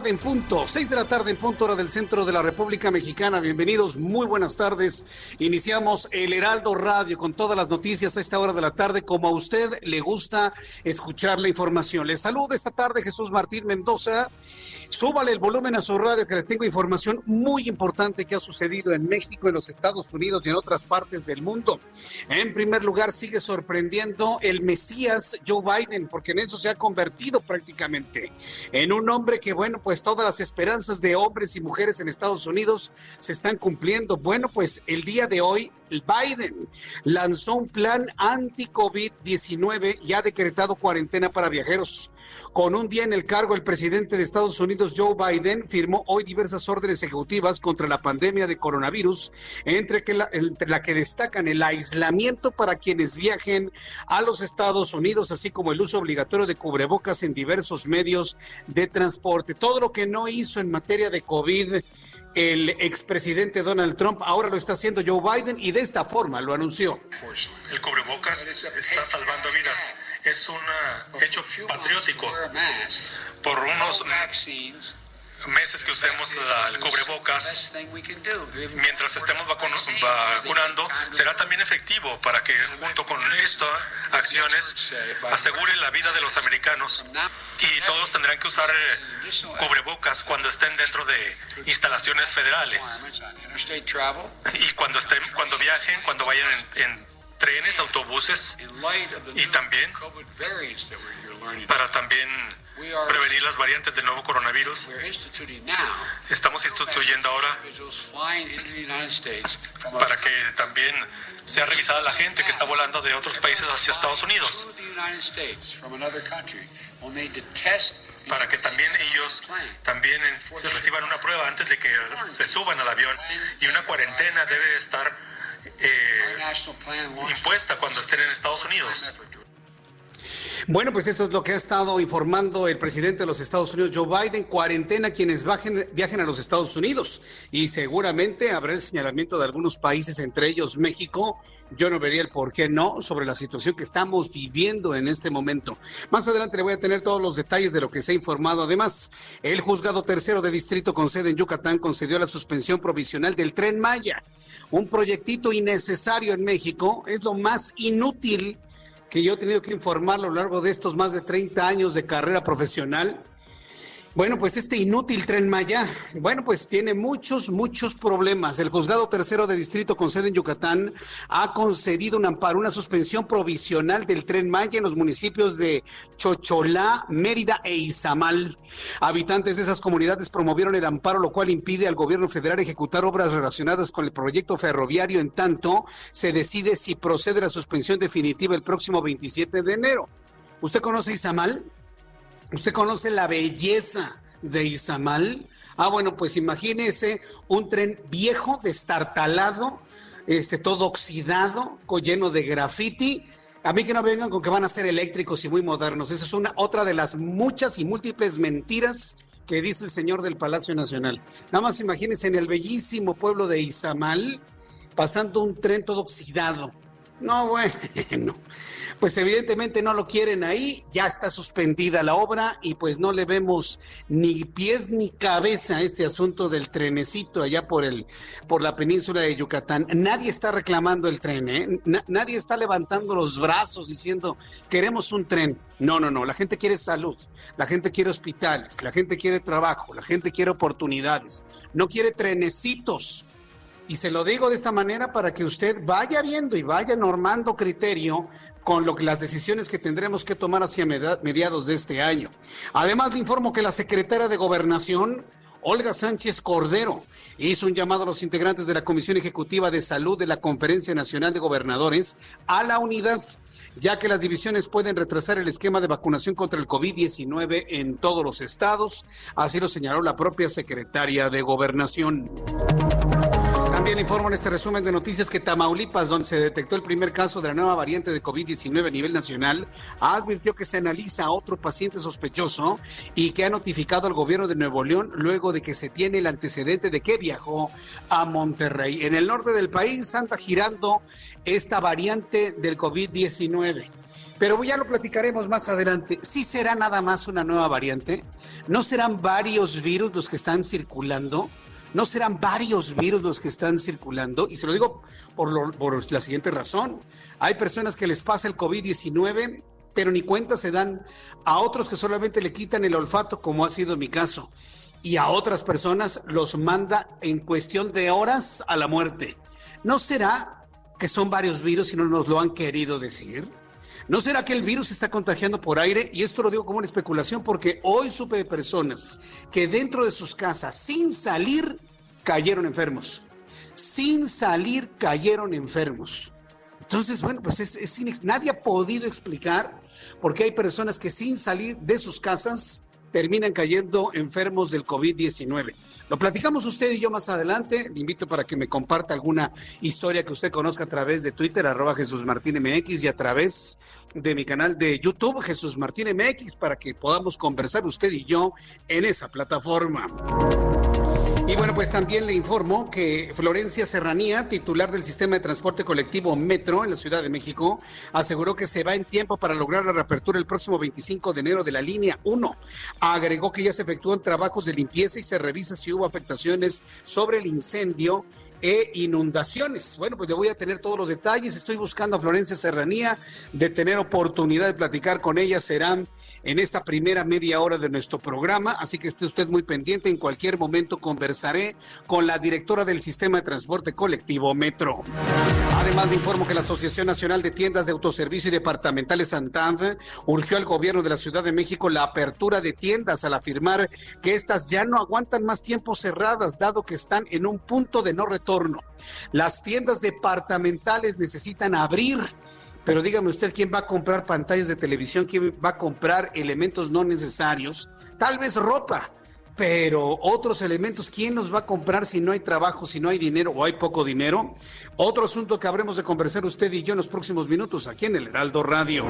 Tarde en punto, seis de la tarde en punto hora del centro de la República Mexicana. Bienvenidos, muy buenas tardes. Iniciamos el Heraldo Radio con todas las noticias a esta hora de la tarde, como a usted le gusta escuchar la información. Les saludo esta tarde Jesús Martín Mendoza Súbale el volumen a su radio que le tengo información muy importante que ha sucedido en México, en los Estados Unidos y en otras partes del mundo. En primer lugar, sigue sorprendiendo el Mesías Joe Biden, porque en eso se ha convertido prácticamente en un hombre que, bueno, pues todas las esperanzas de hombres y mujeres en Estados Unidos se están cumpliendo. Bueno, pues el día de hoy Biden lanzó un plan anti-COVID-19 y ha decretado cuarentena para viajeros. Con un día en el cargo, el presidente de Estados Unidos, Joe Biden, firmó hoy diversas órdenes ejecutivas contra la pandemia de coronavirus, entre, que la, entre la que destacan el aislamiento para quienes viajen a los Estados Unidos, así como el uso obligatorio de cubrebocas en diversos medios de transporte. Todo lo que no hizo en materia de COVID el expresidente Donald Trump, ahora lo está haciendo Joe Biden y de esta forma lo anunció. El cubrebocas está salvando vidas. Es un hecho patriótico. Por unos meses que usemos el cubrebocas mientras estemos vacunando será también efectivo para que junto con estas acciones asegure la vida de los americanos. Y todos tendrán que usar eh, cubrebocas cuando estén dentro de instalaciones federales. Y cuando estén cuando viajen cuando vayan en trenes autobuses y también para también prevenir las variantes del nuevo coronavirus. Estamos instituyendo ahora para que también sea revisada la gente que está volando de otros países hacia Estados Unidos. Para que también ellos también reciban una prueba antes de que se suban al avión. Y una cuarentena debe estar eh, impuesta cuando estén en Estados Unidos. Bueno, pues esto es lo que ha estado informando el presidente de los Estados Unidos, Joe Biden. Cuarentena quienes viajen a los Estados Unidos. Y seguramente habrá el señalamiento de algunos países, entre ellos México. Yo no vería el por qué no sobre la situación que estamos viviendo en este momento. Más adelante le voy a tener todos los detalles de lo que se ha informado. Además, el juzgado tercero de distrito con sede en Yucatán concedió la suspensión provisional del tren Maya. Un proyectito innecesario en México. Es lo más inútil que yo he tenido que informar a lo largo de estos más de 30 años de carrera profesional bueno, pues este inútil tren Maya, bueno, pues tiene muchos, muchos problemas. El juzgado tercero de distrito con sede en Yucatán ha concedido un amparo, una suspensión provisional del tren Maya en los municipios de Chocholá, Mérida e Izamal. Habitantes de esas comunidades promovieron el amparo, lo cual impide al gobierno federal ejecutar obras relacionadas con el proyecto ferroviario. En tanto, se decide si procede la suspensión definitiva el próximo 27 de enero. ¿Usted conoce Izamal? ¿Usted conoce la belleza de Izamal? Ah, bueno, pues imagínese un tren viejo, destartalado, este, todo oxidado, lleno de graffiti. A mí que no vengan con que van a ser eléctricos y muy modernos. Esa es una otra de las muchas y múltiples mentiras que dice el señor del Palacio Nacional. Nada más imagínense en el bellísimo pueblo de Izamal pasando un tren todo oxidado, No, bueno pues evidentemente no lo quieren ahí, ya está suspendida la obra y pues no le vemos ni pies ni cabeza a este asunto del trenecito allá por el por la península de Yucatán. Nadie está reclamando el tren, ¿eh? nadie está levantando los brazos diciendo queremos un tren. No, no, no, la gente quiere salud, la gente quiere hospitales, la gente quiere trabajo, la gente quiere oportunidades, no quiere trenecitos. Y se lo digo de esta manera para que usted vaya viendo y vaya normando criterio con lo que las decisiones que tendremos que tomar hacia mediados de este año. Además, le informo que la secretaria de Gobernación, Olga Sánchez Cordero, hizo un llamado a los integrantes de la Comisión Ejecutiva de Salud de la Conferencia Nacional de Gobernadores a la unidad, ya que las divisiones pueden retrasar el esquema de vacunación contra el COVID-19 en todos los estados, así lo señaló la propia secretaria de Gobernación. También informo en este resumen de noticias que Tamaulipas, donde se detectó el primer caso de la nueva variante de COVID-19 a nivel nacional, advirtió que se analiza a otro paciente sospechoso y que ha notificado al gobierno de Nuevo León luego de que se tiene el antecedente de que viajó a Monterrey. En el norte del país anda girando esta variante del COVID-19. Pero ya lo platicaremos más adelante. ¿Sí será nada más una nueva variante? ¿No serán varios virus los que están circulando? ¿No serán varios virus los que están circulando? Y se lo digo por, la siguiente razón. Hay personas que les pasa el COVID-19, pero ni cuenta se dan a otros que solamente le quitan el olfato, como ha sido mi caso. Y a otras personas los manda en cuestión de horas a la muerte. ¿No será que son varios virus y no nos lo han querido decir? ¿No será que el virus se está contagiando por aire? Y esto lo digo como una especulación porque hoy supe de personas que dentro de sus casas, sin salir, cayeron enfermos. Sin salir, cayeron enfermos. Entonces, bueno, pues es, nadie ha podido explicar por qué hay personas que sin salir de sus casas terminan cayendo enfermos del COVID-19. Lo platicamos usted y yo más adelante. Le invito para que me comparta alguna historia que usted conozca a través de Twitter, arroba Jesús Martín MX, y a través de mi canal de YouTube, Jesús Martín MX, para que podamos conversar usted y yo en esa plataforma. Y bueno, pues también le informo que Florencia Serranía, titular del sistema de transporte colectivo Metro en la Ciudad de México, aseguró que se va en tiempo para lograr la reapertura el próximo 25 de enero de la línea 1. Agregó que ya se efectúan trabajos de limpieza y se revisa si hubo afectaciones sobre el incendio e inundaciones. Bueno, pues le voy a tener todos los detalles. Estoy buscando a Florencia Serranía de tener oportunidad de platicar con ella. Serán en esta primera media hora de nuestro programa, así que esté usted muy pendiente. En cualquier momento conversaré con la directora del Sistema de Transporte Colectivo Metro. Además, le informo que la Asociación Nacional de Tiendas de Autoservicio y Departamentales Santander urgió al gobierno de la Ciudad de México la apertura de tiendas al afirmar que estas ya no aguantan más tiempo cerradas, dado que están en un punto de no retorno. Las tiendas departamentales necesitan abrir pero dígame usted, ¿quién va a comprar pantallas de televisión? ¿Quién va a comprar elementos no necesarios? Tal vez ropa, pero otros elementos, ¿quién los va a comprar si no hay trabajo, si no hay dinero o hay poco dinero? Otro asunto que habremos de conversar usted y yo en los próximos minutos aquí en el Heraldo Radio.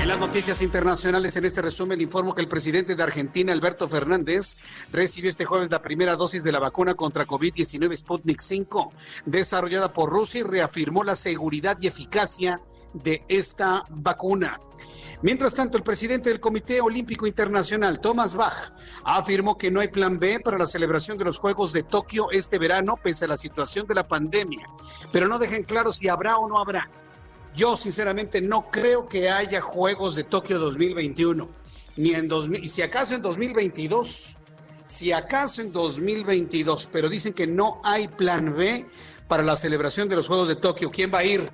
En las noticias internacionales, en este resumen, informo que el presidente de Argentina, Alberto Fernández, recibió este jueves la primera dosis de la vacuna contra COVID-19 Sputnik 5, desarrollada por Rusia y reafirmó la seguridad y eficacia de esta vacuna. Mientras tanto, el presidente del Comité Olímpico Internacional, Thomas Bach, afirmó que no hay plan B para la celebración de los Juegos de Tokio este verano, pese a la situación de la pandemia. Pero no dejen claro si habrá o no habrá. Yo, sinceramente, no creo que haya Juegos de Tokio 2021, ni en 2000, y si acaso en 2022. Si acaso en 2022, pero dicen que no hay plan B para la celebración de los Juegos de Tokio. ¿Quién va a ir?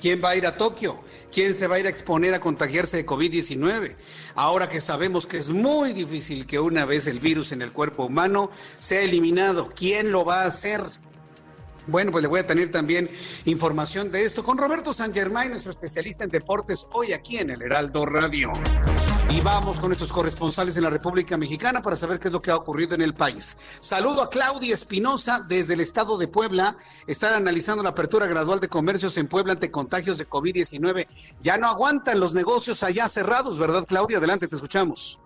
¿Quién va a ir a Tokio? ¿Quién se va a ir a exponer a contagiarse de COVID-19? Ahora que sabemos que es muy difícil que una vez el virus en el cuerpo humano sea eliminado, ¿quién lo va a hacer? Bueno, pues le voy a tener también información de esto con Roberto San Germán, nuestro especialista en deportes, hoy aquí en el Heraldo Radio. Y vamos con nuestros corresponsales en la República Mexicana para saber qué es lo que ha ocurrido en el país. Saludo a Claudia Espinosa desde el estado de Puebla. Están analizando la apertura gradual de comercios en Puebla ante contagios de COVID-19. Ya no aguantan los negocios allá cerrados, ¿verdad, Claudia? Adelante, te escuchamos.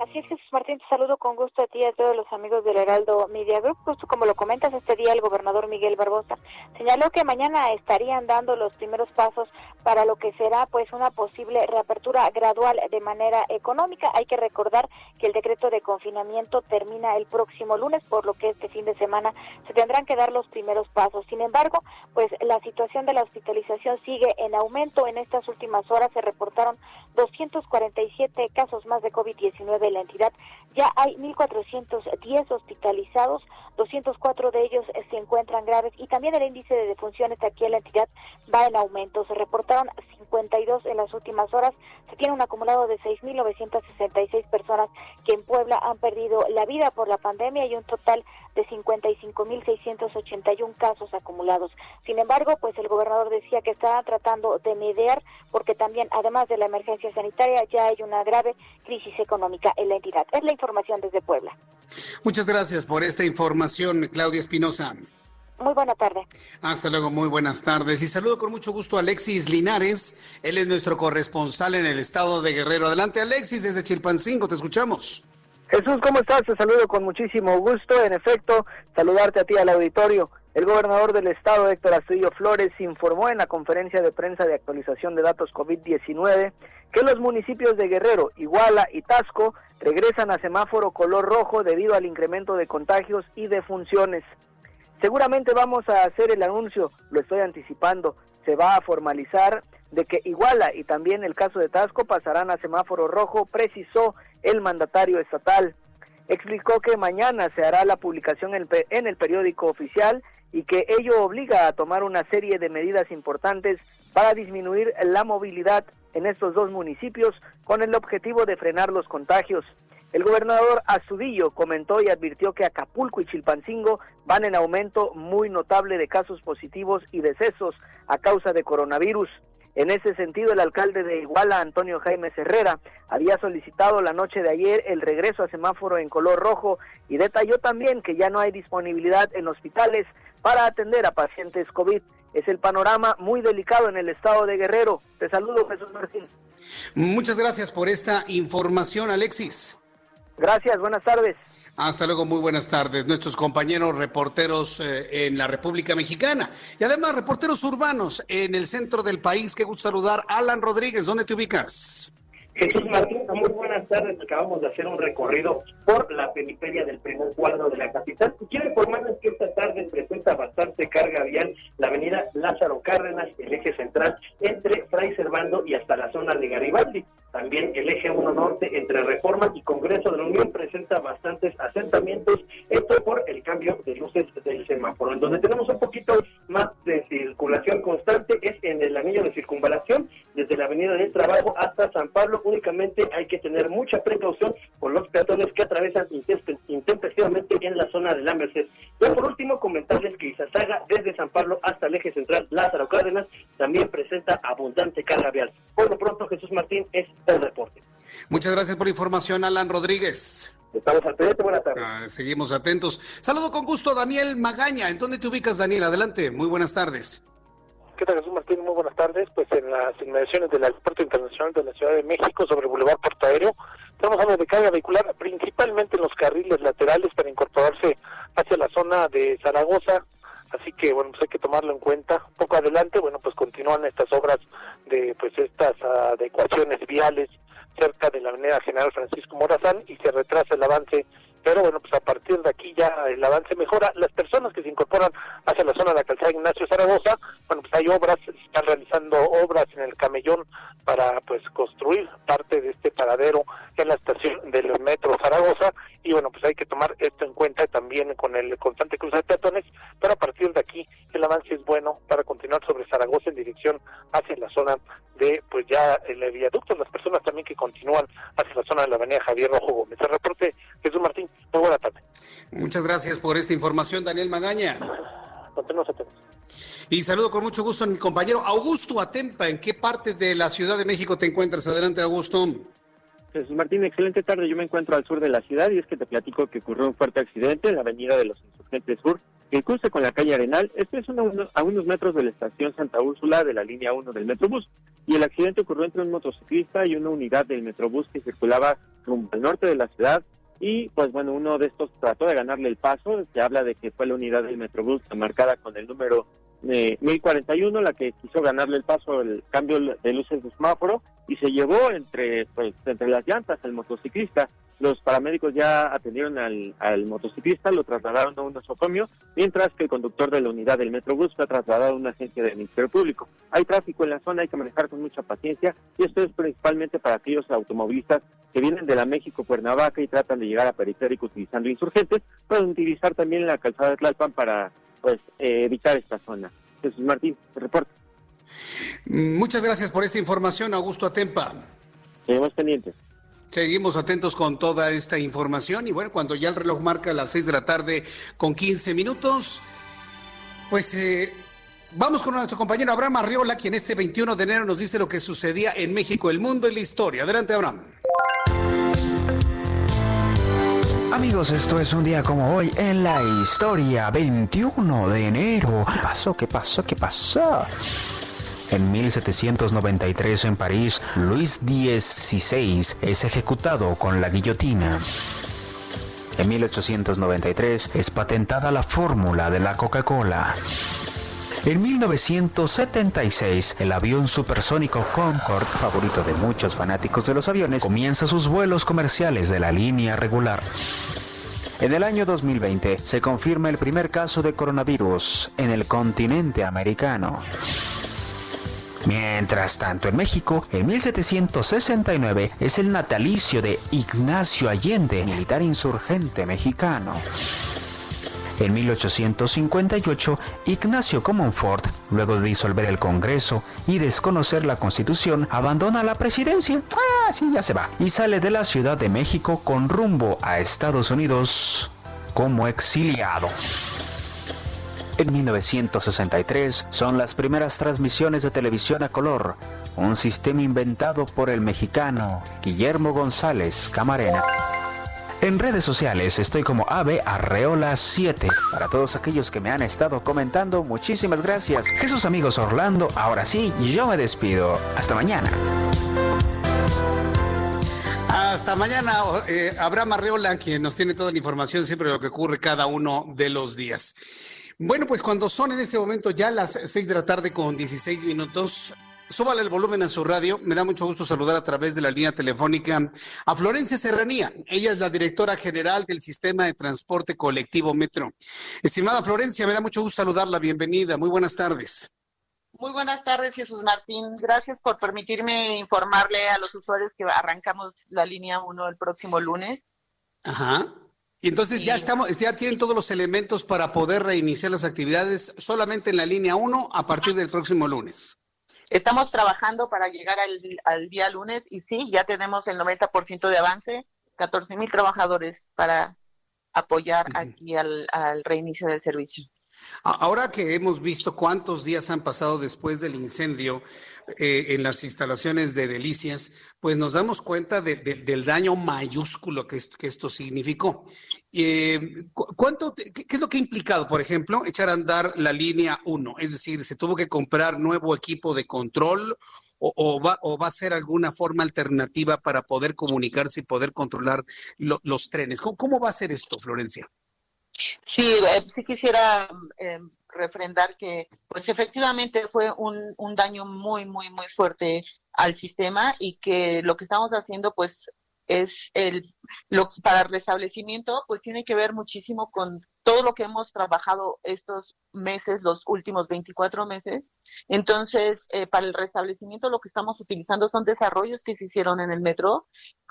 Así es, Jesús Martín, te saludo con gusto a ti y a todos los amigos del Heraldo Media Group. Justo como lo comentas, este día el gobernador Miguel Barbosa señaló que mañana estarían dando los primeros pasos para lo que será pues una posible reapertura gradual de manera económica. Hay que recordar que el decreto de confinamiento termina el próximo lunes, por lo que este fin de semana se tendrán que dar los primeros pasos. Sin embargo, pues la situación de la hospitalización sigue en aumento. En estas últimas horas se reportaron 247 casos más de COVID-19 la entidad. Ya hay 1.410 hospitalizados, 204 de ellos se encuentran graves y también el índice de defunciones aquí en la entidad va en aumento. Se reportaron 52 en las últimas horas. Se tiene un acumulado de 6.966 personas que en Puebla han perdido la vida por la pandemia y un total de 55.681 casos acumulados. Sin embargo, pues el gobernador decía que está tratando de mediar porque también, además de la emergencia sanitaria, ya hay una grave crisis económica en la entidad. Es la información desde Puebla. Muchas gracias por esta información, Claudia Espinosa. Muy buena tarde. Hasta luego, muy buenas tardes. Y saludo con mucho gusto a Alexis Linares. Él es nuestro corresponsal en el estado de Guerrero. Adelante, Alexis, desde Chilpancingo, te escuchamos. Jesús, ¿cómo estás? Te saludo con muchísimo gusto. En efecto, saludarte a ti al auditorio. El gobernador del estado, Héctor Astudillo Flores, informó en la conferencia de prensa de actualización de datos COVID-19 que los municipios de Guerrero, Iguala y Tasco regresan a semáforo color rojo debido al incremento de contagios y defunciones. Seguramente vamos a hacer el anuncio, lo estoy anticipando, se va a formalizar de que Iguala y también el caso de Tasco pasarán a semáforo rojo, precisó el mandatario estatal. Explicó que mañana se hará la publicación en el periódico oficial y que ello obliga a tomar una serie de medidas importantes para disminuir la movilidad en estos dos municipios con el objetivo de frenar los contagios. El gobernador Azudillo comentó y advirtió que Acapulco y Chilpancingo van en aumento muy notable de casos positivos y decesos a causa de coronavirus. En ese sentido, el alcalde de Iguala, Antonio Jaime Herrera, había solicitado la noche de ayer el regreso a semáforo en color rojo y detalló también que ya no hay disponibilidad en hospitales para atender a pacientes COVID. Es el panorama muy delicado en el estado de Guerrero. Te saludo, Jesús Martín. Muchas gracias por esta información, Alexis. Gracias, buenas tardes. Hasta luego, muy buenas tardes. Nuestros compañeros reporteros eh, en la República Mexicana y además reporteros urbanos en el centro del país. Qué gusto saludar. Alan Rodríguez, ¿dónde te ubicas? Jesús Martín, muy buenas tardes. Acabamos de hacer un recorrido por la periferia del primer cuadro de la capital. Quiero informarles que esta tarde presenta bastante carga vial la avenida Lázaro Cárdenas, el eje central entre Fray Servando y hasta la zona de Garibaldi. También el eje 1 norte entre Reforma y Congreso de la Unión presenta bastantes asentamientos, esto por el cambio de luces del semáforo. En donde tenemos un poquito más de circulación constante es en el anillo de circunvalación, desde la Avenida del Trabajo hasta San Pablo. Únicamente hay que tener mucha precaución con los peatones que atravesan intempestivamente en la zona de la Merced. Y por último, comentarles que Izazaga, desde San Pablo hasta el eje central Lázaro Cárdenas, también presenta abundante carga vial. Por lo pronto, Jesús Martín es el reporte. Muchas gracias por la información, Alan Rodríguez. Estamos atentos, buenas tardes. Ah, seguimos atentos. Saludo con gusto a Daniel Magaña. ¿En dónde te ubicas, Daniel? Adelante, muy buenas tardes. ¿Qué tal, Jesús Martín? Muy buenas tardes. Pues en las inmediaciones del Aeropuerto Internacional de la Ciudad de México sobre Boulevard Puerto Aéreo, estamos hablando de carga vehicular, principalmente en los carriles laterales para incorporarse hacia la zona de Zaragoza, así que bueno pues hay que tomarlo en cuenta. Un poco adelante bueno pues continúan estas obras de pues estas adecuaciones viales cerca de la avenida General Francisco Morazán y se retrasa el avance pero bueno, pues a partir de aquí ya el avance mejora. Las personas que se incorporan hacia la zona de la calzada Ignacio Zaragoza, bueno, pues hay obras, están realizando obras en el camellón para pues construir parte de este paradero en la estación del metro Zaragoza y bueno, pues hay que tomar esto en cuenta también con el constante cruce de peatones, pero a partir de aquí el avance es bueno para continuar sobre Zaragoza en dirección hacia la zona de pues ya el viaducto, las personas también que continúan hacia la zona de la avenida Javier Rojo Gómez. El reporte Jesús Martín muy buena tarde. Muchas gracias por esta información, Daniel Magaña. Y saludo con mucho gusto a mi compañero Augusto Atempa. ¿En qué parte de la Ciudad de México te encuentras? Adelante, Augusto. Jesús Martín, excelente tarde. Yo me encuentro al sur de la ciudad y es que te platico que ocurrió un fuerte accidente en la avenida de los Insurgentes Sur, que cruce con la calle Arenal. Esto es a unos metros de la estación Santa Úrsula de la línea 1 del Metrobús. Y el accidente ocurrió entre un motociclista y una unidad del Metrobús que circulaba rumbo al norte de la ciudad. Y pues bueno, uno de estos trató de ganarle el paso. Se habla de que fue la unidad del Metrobús marcada con el número eh, 1041 la que quiso ganarle el paso el cambio de luces de semáforo y se llevó entre pues entre las llantas al motociclista los paramédicos ya atendieron al, motociclista, lo trasladaron a un nosocomio, mientras que el conductor de la unidad del Metrobús fue trasladado a una agencia del Ministerio Público. Hay tráfico en la zona, hay que manejar con mucha paciencia y esto es principalmente para aquellos automovilistas que vienen de la México Cuernavaca y tratan de llegar a Periférico utilizando insurgentes, pueden utilizar también la calzada de Tlalpan para pues eh, evitar esta zona. Jesús Martín, reporte. Muchas gracias por esta información, Augusto Atempa. Seguimos pendientes. Seguimos atentos con toda esta información y bueno, cuando ya el reloj marca las 6 de la tarde con 15 minutos, pues eh, vamos con nuestro compañero Abraham Arriola, quien este 21 de enero nos dice lo que sucedía en México, el mundo y la historia. Adelante, Abraham. Amigos, esto es un día como hoy en la historia, 21 de enero. ¿Qué pasó? ¿Qué pasó? ¿Qué pasó? En 1793 en París, Luis XVI es ejecutado con la guillotina. En 1893 es patentada la fórmula de la Coca-Cola. En 1976, el avión supersónico Concorde, favorito de muchos fanáticos de los aviones, comienza sus vuelos comerciales de la línea regular. En el año 2020 se confirma el primer caso de coronavirus en el continente americano. Mientras tanto, en México, en 1769 es el natalicio de Ignacio Allende, militar insurgente mexicano. En 1858, Ignacio Comonfort, luego de disolver el Congreso y desconocer la Constitución, abandona la presidencia. Ah, sí, ya se va. Y sale de la Ciudad de México con rumbo a Estados Unidos como exiliado. En 1963 son las primeras transmisiones de televisión a color, un sistema inventado por el mexicano Guillermo González Camarena. En redes sociales estoy como Ave Arreola 7. Para todos aquellos que me han estado comentando, muchísimas gracias. Jesús amigos Orlando, ahora sí, yo me despido. Hasta mañana. Hasta mañana, eh, Abraham Arreola, quien nos tiene toda la información siempre de lo que ocurre cada uno de los días. Bueno, pues cuando son en este momento ya las 6 de la tarde con 16 minutos, súbale el volumen a su radio. Me da mucho gusto saludar a través de la línea telefónica a Florencia Serranía. Ella es la directora general del Sistema de Transporte Colectivo Metro. Estimada Florencia, me da mucho gusto saludarla. Bienvenida. Muy buenas tardes. Muy buenas tardes, Jesús Martín. Gracias por permitirme informarle a los usuarios que arrancamos la línea 1 el próximo lunes. Ajá. Y entonces ya estamos, ya tienen todos los elementos para poder reiniciar las actividades solamente en la línea 1 a partir del próximo lunes. Estamos trabajando para llegar al, día lunes y sí, ya tenemos el 90% de avance, 14 mil trabajadores para apoyar aquí al reinicio del servicio. Ahora que hemos visto cuántos días han pasado después del incendio eh, en las instalaciones de Delicias, pues nos damos cuenta del daño mayúsculo que esto, que esto significó. Eh, ¿cuánto, qué, es lo que ha implicado, por ejemplo, echar a andar la línea 1? Es decir, ¿se tuvo que comprar nuevo equipo de control o, va, o va, a ser alguna forma alternativa para poder comunicarse y poder controlar los trenes? ¿Cómo va a ser esto, Florencia? Sí, eh, sí quisiera eh, refrendar que, pues efectivamente fue un, un daño muy, muy, muy fuerte al sistema y que lo que estamos haciendo, pues es el lo para el restablecimiento pues tiene que ver muchísimo con todo lo que hemos trabajado estos meses los últimos 24 meses entonces eh, para el restablecimiento lo que estamos utilizando son desarrollos que se hicieron en el metro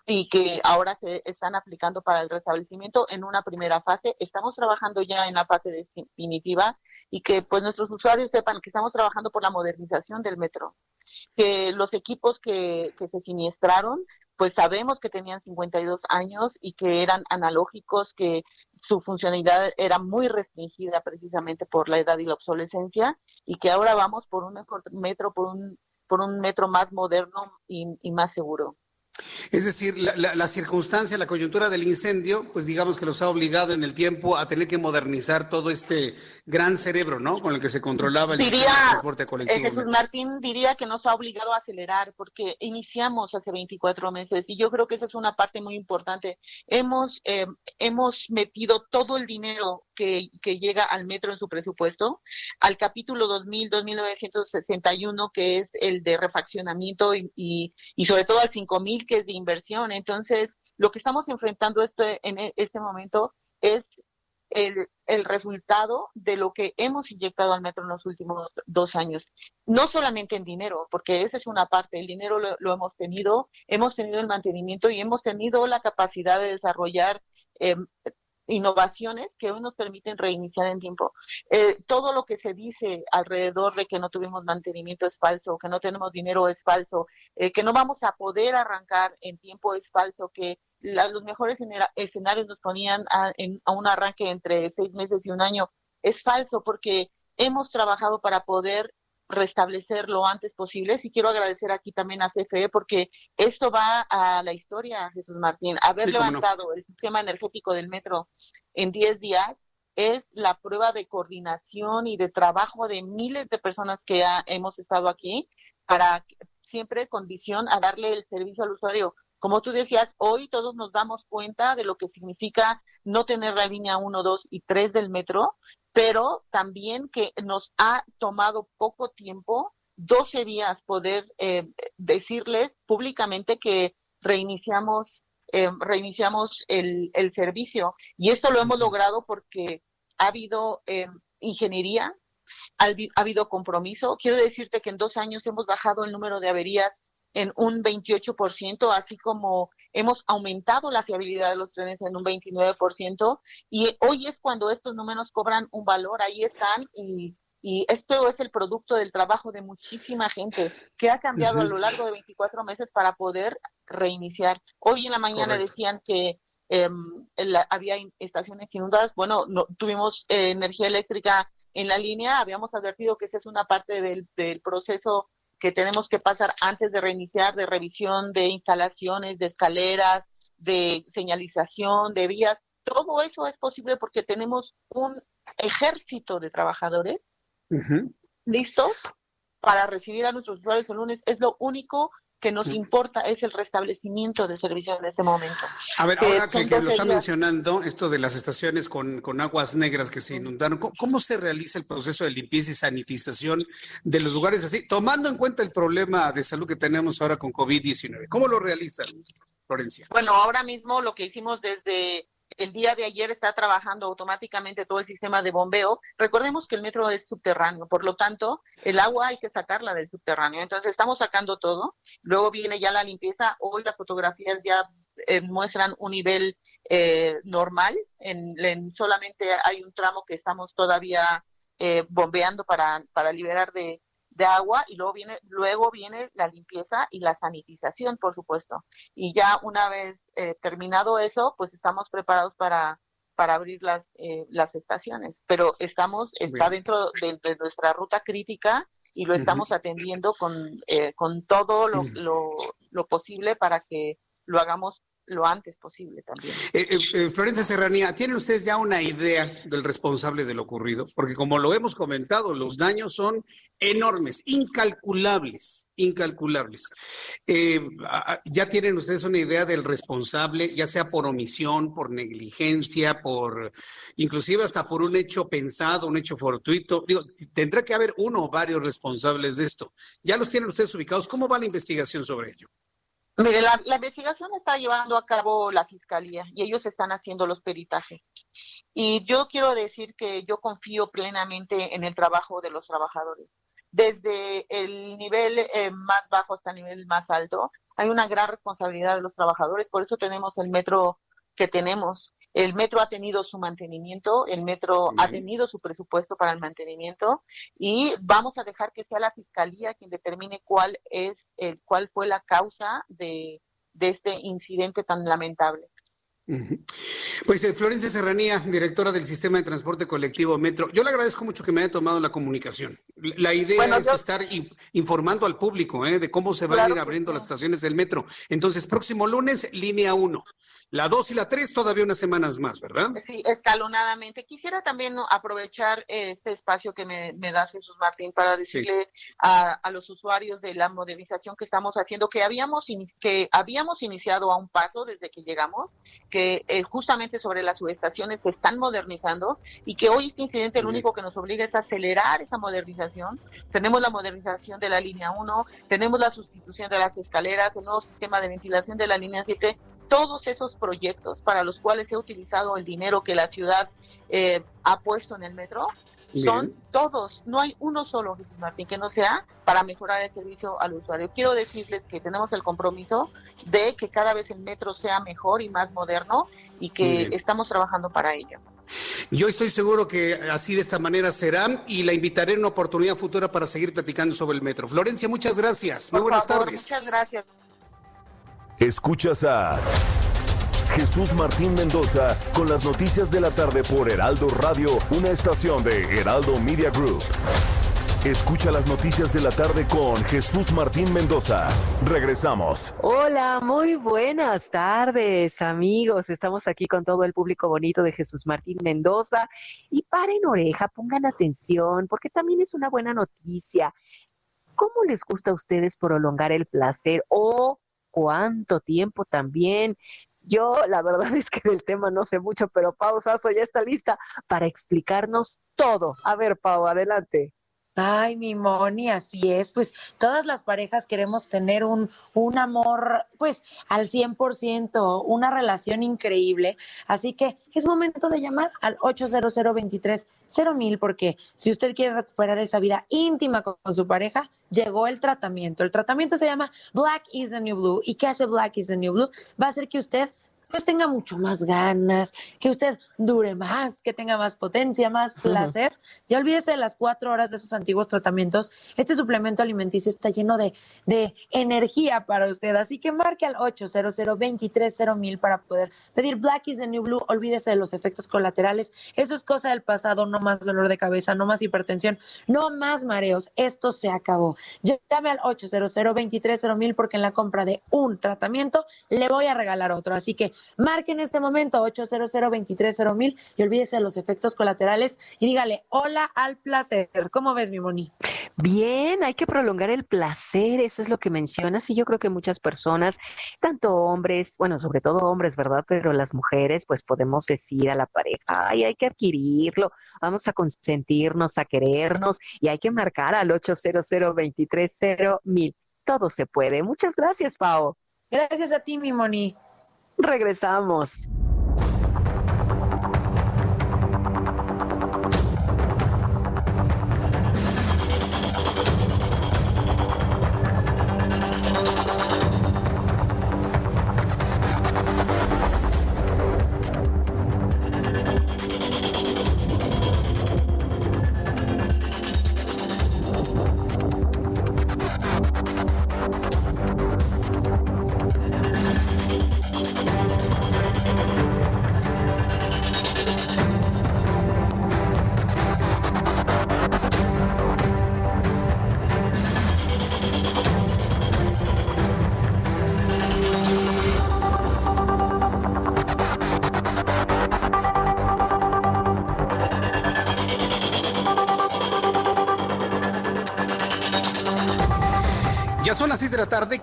y que ahora se están aplicando para el restablecimiento en una primera fase. Estamos trabajando ya en la fase definitiva y que pues nuestros usuarios sepan que estamos trabajando por la modernización del metro, que los equipos que, que se siniestraron, pues sabemos que tenían 52 años y que eran analógicos, que su funcionalidad era muy restringida precisamente por la edad y la obsolescencia y que ahora vamos por un metro, por un, por un metro más moderno y más seguro. Es decir, la, circunstancia, la coyuntura del incendio, pues digamos que los ha obligado en el tiempo a tener que modernizar todo este gran cerebro, ¿no? Con el que se controlaba el transporte colectivo. Eh, Jesús Martín diría que nos ha obligado a acelerar porque iniciamos hace 24 meses y yo creo que esa es una parte muy importante. Hemos, eh, hemos metido todo el dinero que, llega al metro en su presupuesto, al capítulo 2000, 2961, que es el de refaccionamiento y, y, y sobre todo al 5000 que es de inversión. Entonces, lo que estamos enfrentando este, en e, este momento es el, el, resultado de lo que hemos inyectado al metro en los últimos dos años. No solamente en dinero, porque esa es una parte, el dinero lo, hemos tenido, hemos tenido el mantenimiento y hemos tenido la capacidad de desarrollar eh, innovaciones que hoy nos permiten reiniciar en tiempo. Eh, todo lo que se dice alrededor de que no tuvimos mantenimiento es falso, que no tenemos dinero es falso, eh, que no vamos a poder arrancar en tiempo es falso, que los mejores escenarios nos ponían a, a un arranque entre seis meses y un año. Es falso porque hemos trabajado para poder restablecer lo antes posible. Y quiero agradecer aquí también a CFE porque esto va a la historia, Jesús Martín. Haber levantado el sistema energético del metro en 10 días es la prueba de coordinación y de trabajo de miles de personas que hemos estado aquí para siempre con visión a darle el servicio al usuario. Como tú decías, hoy todos nos damos cuenta de lo que significa no tener la línea 1, 2 y 3 del metro pero también que nos ha tomado poco tiempo, 12 días, poder eh, decirles públicamente que reiniciamos, eh, reiniciamos el, servicio. Y esto lo hemos logrado porque ha habido eh, ingeniería, ha habido compromiso. Quiero decirte que en dos años hemos bajado el número de averías en un 28%, así como hemos aumentado la fiabilidad de los trenes en un 29%, y hoy es cuando estos números cobran un valor, ahí están, y, y esto es el producto del trabajo de muchísima gente que ha cambiado a lo largo de 24 meses para poder reiniciar. Hoy en la mañana decían que em, había estaciones inundadas. Bueno, no, tuvimos eh, energía eléctrica en la línea, habíamos advertido que esa es una parte del, del proceso que tenemos que pasar antes de reiniciar, de revisión de instalaciones, de escaleras, de señalización, de vías. Todo eso es posible porque tenemos un ejército de trabajadores listos para recibir a nuestros usuarios el lunes. Es lo único que nos importa es el restablecimiento del servicio en este momento. A ver, ahora que, lo está mencionando, esto de las estaciones con, con aguas negras que se inundaron, ¿cómo, se realiza el proceso de limpieza y sanitización de los lugares así, tomando en cuenta el problema de salud que tenemos ahora con COVID-19? ¿Cómo lo realizan, Florencia? Bueno, ahora mismo lo que hicimos desde el día de ayer está trabajando automáticamente todo el sistema de bombeo. Recordemos que el metro es subterráneo, por lo tanto, el agua hay que sacarla del subterráneo. Entonces, estamos sacando todo. Luego viene ya la limpieza. Hoy las fotografías ya eh, muestran un nivel eh, normal. En, solamente hay un tramo que estamos todavía eh, bombeando para, para liberar de, de agua y luego viene, luego viene la limpieza y la sanitización, por supuesto. Y ya una vez eh, terminado eso, pues estamos preparados para, para abrir las, eh, las estaciones. Pero estamos, está dentro de, nuestra ruta crítica y lo estamos atendiendo con, eh, con todo lo, lo, lo posible para que lo hagamos lo antes posible también. Eh, eh, eh, Florencia Serranía, ¿tienen ustedes ya una idea del responsable de lo ocurrido? Porque como lo hemos comentado, los daños son enormes, incalculables, incalculables. ¿Ya tienen ustedes una idea del responsable, ya sea por omisión, por negligencia, por inclusive hasta por un hecho pensado, un hecho fortuito? Digo, tendrá que haber uno o varios responsables de esto. ¿Ya los tienen ustedes ubicados? ¿Cómo va la investigación sobre ello? Mire, la, investigación está llevando a cabo la fiscalía y ellos están haciendo los peritajes. Y yo quiero decir que yo confío plenamente en el trabajo de los trabajadores. Desde el nivel eh, más bajo hasta el nivel más alto, hay una gran responsabilidad de los trabajadores. Por eso tenemos el metro que tenemos. El metro ha tenido su mantenimiento, el metro ha tenido su presupuesto para el mantenimiento y vamos a dejar que sea la fiscalía quien determine cuál es el cuál fue la causa de, este incidente tan lamentable. Pues eh, Florencia Serranía, directora del Sistema de Transporte Colectivo Metro, yo le agradezco mucho que me haya tomado la comunicación. La idea es estar informando al público eh, de cómo se van a ir abriendo las estaciones del metro. Entonces, próximo lunes, línea 1. La 2 y la 3 todavía unas semanas más, ¿verdad? Sí, escalonadamente. Quisiera también aprovechar este espacio que me, da Jesús Martín para decirle a, los usuarios de la modernización que estamos haciendo, que habíamos, que habíamos iniciado a un paso desde que llegamos, que eh, justamente sobre las subestaciones se están modernizando y que hoy este incidente lo único que nos obliga es a acelerar esa modernización. Tenemos la modernización de la línea 1, tenemos la sustitución de las escaleras, el nuevo sistema de ventilación de la línea 7 todos esos proyectos para los cuales se ha utilizado el dinero que la ciudad eh, ha puesto en el metro, son todos, no hay uno solo, Jesús Martín, que no sea para mejorar el servicio al usuario. Quiero decirles que tenemos el compromiso de que cada vez el metro sea mejor y más moderno y que estamos trabajando para ello. Yo estoy seguro que así de esta manera será y la invitaré en una oportunidad futura para seguir platicando sobre el metro. Florencia, muchas gracias. Muy buenas tardes. Muchas gracias. Escuchas a Jesús Martín Mendoza con las noticias de la tarde por Heraldo Radio, una estación de Heraldo Media Group. Escucha las noticias de la tarde con Jesús Martín Mendoza. Regresamos. Hola, muy buenas tardes, amigos. Estamos aquí con todo el público bonito de Jesús Martín Mendoza. Y paren oreja, pongan atención, porque también es una buena noticia. ¿Cómo les gusta a ustedes prolongar el placer o cuánto tiempo también. Yo la verdad es que del tema no sé mucho, pero Pau Sasso ya está lista para explicarnos todo. A ver, Pau, adelante. Ay, mi Moni, así es. Pues todas las parejas queremos tener un, un amor, pues al 100%, una relación increíble. Así que es momento de llamar al 800 23 mil porque si usted quiere recuperar esa vida íntima con, con, su pareja, llegó el tratamiento. El tratamiento se llama Black is the New Blue. ¿Y qué hace Black is the New Blue? Va a hacer que usted pues tenga mucho más ganas, que usted dure más, que tenga más potencia, más placer. Ya olvídese de las cuatro horas de esos antiguos tratamientos. Este suplemento alimenticio está lleno de, de energía para usted. Así que marque al 800 mil para poder pedir Black is the New Blue. Olvídese de los efectos colaterales. Eso es cosa del pasado. No más dolor de cabeza, no más hipertensión, no más mareos. Esto se acabó. Llame al 800 mil porque en la compra de un tratamiento le voy a regalar otro. Así que Marque en este momento 800 mil y olvídese de los efectos colaterales y dígale hola al placer. ¿Cómo ves, mi Moni? Bien, hay que prolongar el placer, eso es lo que mencionas y yo creo que muchas personas, tanto hombres, bueno, sobre todo hombres, ¿verdad? Pero las mujeres, pues podemos decir a la pareja, ay, hay que adquirirlo, vamos a consentirnos, a querernos y hay que marcar al 800 mil. Todo se puede. Muchas gracias, Pau. Gracias a ti, mi Moni. Regresamos.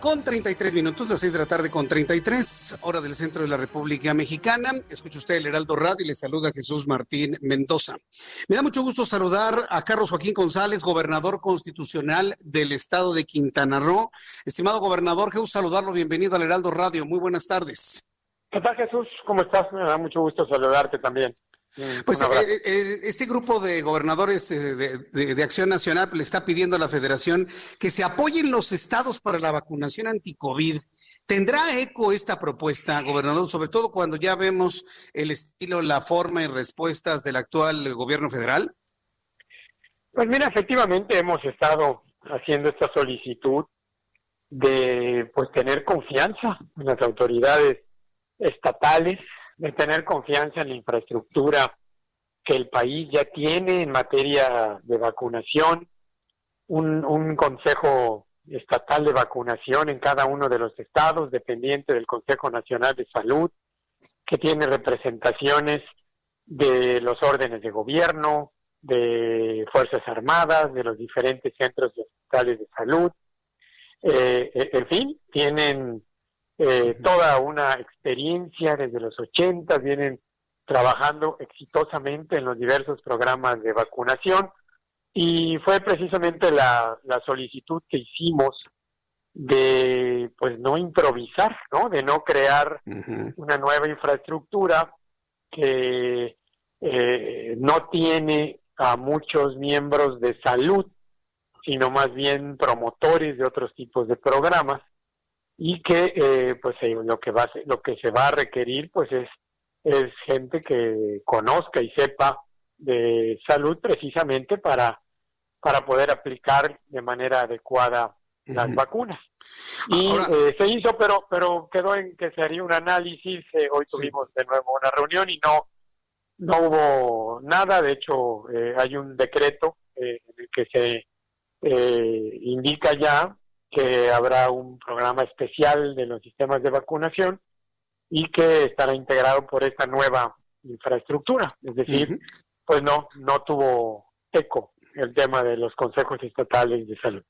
Con 33 minutos, las 6 de la tarde con 33, hora del centro de la República Mexicana. Escucha usted el Heraldo Radio y le saluda Jesús Martín Mendoza. Me da mucho gusto saludar a Carlos Joaquín González, gobernador constitucional del estado de Quintana Roo. Estimado gobernador, Jesús, saludarlo. Bienvenido al Heraldo Radio. Muy buenas tardes. ¿Qué tal, Jesús? ¿Cómo estás? Me da mucho gusto saludarte también. Pues eh, eh, este grupo de gobernadores eh, de, Acción Nacional le está pidiendo a la federación que se apoyen los estados para la vacunación anti-COVID. ¿Tendrá eco esta propuesta, gobernador, sobre todo cuando ya vemos el estilo, la forma y respuestas del actual gobierno federal? Pues mira, efectivamente hemos estado haciendo esta solicitud de pues tener confianza en las autoridades estatales de tener confianza en la infraestructura que el país ya tiene en materia de vacunación, un, consejo estatal de vacunación en cada uno de los estados, dependiente del Consejo Nacional de Salud, que tiene representaciones de los órdenes de gobierno, de Fuerzas Armadas, de los diferentes centros de hospitales de salud. Eh, eh, en fin, tienen eh, toda una experiencia desde los 80, vienen trabajando exitosamente en los diversos programas de vacunación y fue precisamente la, la solicitud que hicimos de pues no improvisar, ¿no? De no crear una nueva infraestructura que eh, no tiene a muchos miembros de salud, sino más bien promotores de otros tipos de programas y que eh, pues eh, lo que va lo que se va a requerir pues es es gente que conozca y sepa de salud precisamente para para poder aplicar de manera adecuada las vacunas. Y eh, se hizo, pero pero quedó en que se haría un análisis. Eh, hoy tuvimos de nuevo una reunión y no no hubo nada. De hecho, eh, hay un decreto en el que se indica ya que habrá un programa especial de los sistemas de vacunación y que estará integrado por esta nueva infraestructura. Es decir, pues no no tuvo eco el tema de los consejos estatales de salud.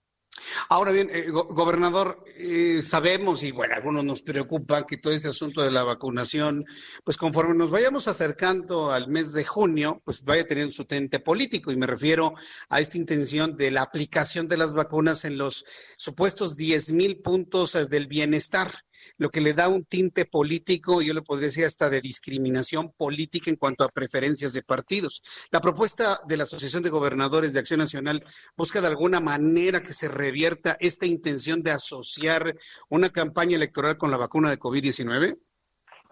Ahora bien, eh, gobernador, eh, sabemos y bueno, algunos nos preocupa que todo este asunto de la vacunación, pues conforme nos vayamos acercando al mes de junio, pues vaya teniendo su tente político. Y me refiero a esta intención de la aplicación de las vacunas en los supuestos 10 mil puntos eh, del bienestar lo que le da un tinte político, yo le podría decir hasta de discriminación política en cuanto a preferencias de partidos. La propuesta de la Asociación de Gobernadores de Acción Nacional busca de alguna manera que se revierta esta intención de asociar una campaña electoral con la vacuna de COVID-19.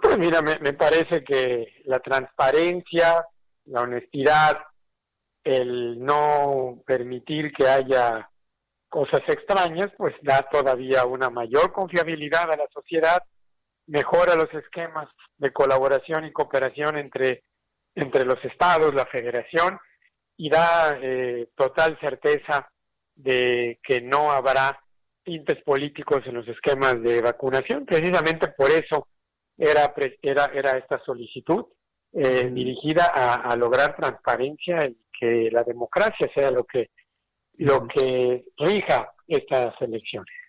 Pues mira, me, me parece que la transparencia, la honestidad, el no permitir que haya cosas extrañas, pues da todavía una mayor confiabilidad a la sociedad, mejora los esquemas de colaboración y cooperación entre, entre los estados, la federación, y da eh, total certeza de que no habrá tintes políticos en los esquemas de vacunación. Precisamente por eso era, era, era esta solicitud eh, dirigida a, a lograr transparencia y que la democracia sea lo que lo que rija estas elecciones.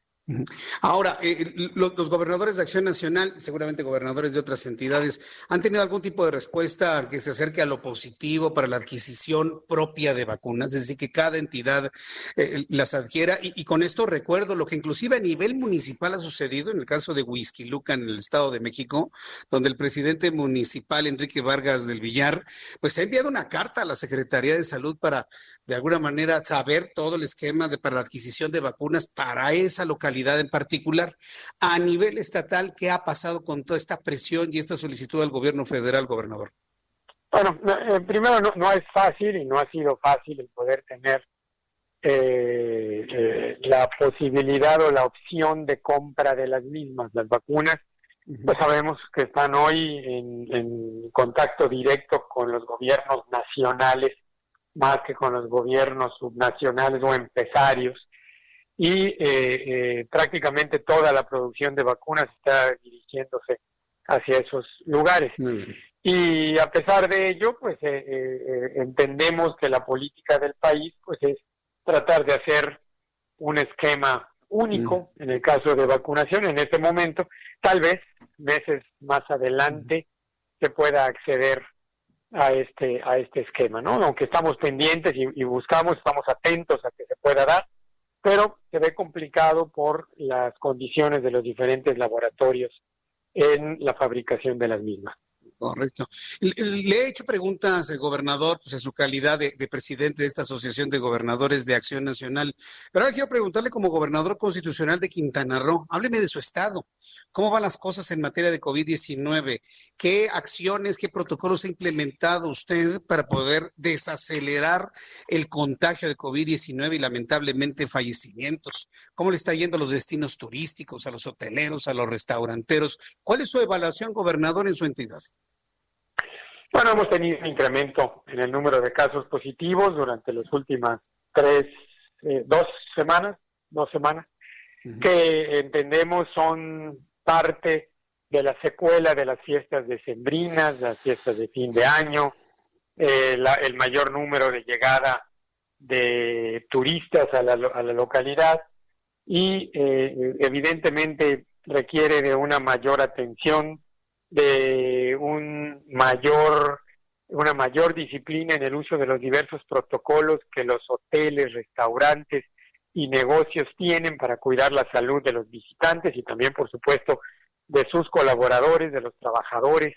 Ahora, eh, los, gobernadores de Acción Nacional, seguramente gobernadores de otras entidades, ¿han tenido algún tipo de respuesta que se acerque a lo positivo para la adquisición propia de vacunas? Es decir, que cada entidad eh, las adquiera. Y, con esto recuerdo lo que inclusive a nivel municipal ha sucedido en el caso de Whisky Luca en el Estado de México, donde el presidente municipal, Enrique Vargas del Villar, pues ha enviado una carta a la Secretaría de Salud para, de alguna manera, saber todo el esquema de, para la adquisición de vacunas para esa localidad en particular. A nivel estatal, ¿qué ha pasado con toda esta presión y esta solicitud al gobierno federal, gobernador? Bueno, eh, primero no, es fácil y no ha sido fácil el poder tener eh, eh, la posibilidad o la opción de compra de las mismas, las vacunas. Pues sabemos que están hoy en, en contacto directo con los gobiernos nacionales más que con los gobiernos subnacionales o empresarios y eh, eh, prácticamente toda la producción de vacunas está dirigiéndose hacia esos lugares. Y a pesar de ello, pues eh, entendemos que la política del país pues es tratar de hacer un esquema único en el caso de vacunación en este momento, tal vez meses más adelante se pueda acceder a este a este esquema, ¿no? Aunque estamos pendientes y buscamos, estamos atentos a que se pueda dar, pero se ve complicado por las condiciones de los diferentes laboratorios en la fabricación de las mismas. Correcto. Le he hecho preguntas, al gobernador, pues en su calidad de, presidente de esta Asociación de Gobernadores de Acción Nacional. Pero ahora quiero preguntarle como gobernador constitucional de Quintana Roo, hábleme de su estado. ¿Cómo van las cosas en materia de COVID-19? ¿Qué acciones, qué protocolos ha implementado usted para poder desacelerar el contagio de COVID-19 y lamentablemente fallecimientos? ¿Cómo le está yendo a los destinos turísticos, a los hoteleros, a los restauranteros? ¿Cuál es su evaluación, gobernador, en su entidad? Bueno, hemos tenido un incremento en el número de casos positivos durante las últimas tres, eh, dos semanas, dos semanas, que entendemos son parte de la secuela de las fiestas decembrinas, las fiestas de fin de año, eh, el mayor número de llegada de turistas a la, a la localidad y eh, evidentemente requiere de una mayor atención, de un mayor una mayor disciplina en el uso de los diversos protocolos que los hoteles, restaurantes y negocios tienen para cuidar la salud de los visitantes y también, por supuesto, de sus colaboradores, de los trabajadores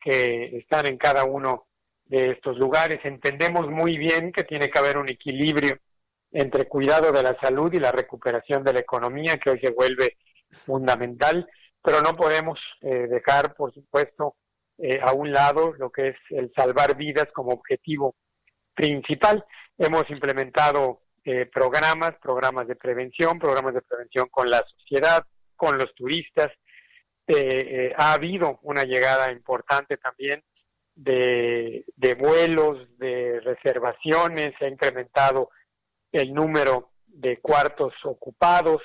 que están en cada uno de estos lugares. Entendemos muy bien que tiene que haber un equilibrio entre cuidado de la salud y la recuperación de la economía, que hoy se vuelve fundamental, pero no podemos eh, dejar, por supuesto, eh, a un lado lo que es el salvar vidas como objetivo principal. Hemos implementado eh, programas, programas de prevención, programas de prevención con la sociedad, con los turistas. ha habido una llegada importante también de vuelos, de reservaciones, se ha incrementado el número de cuartos ocupados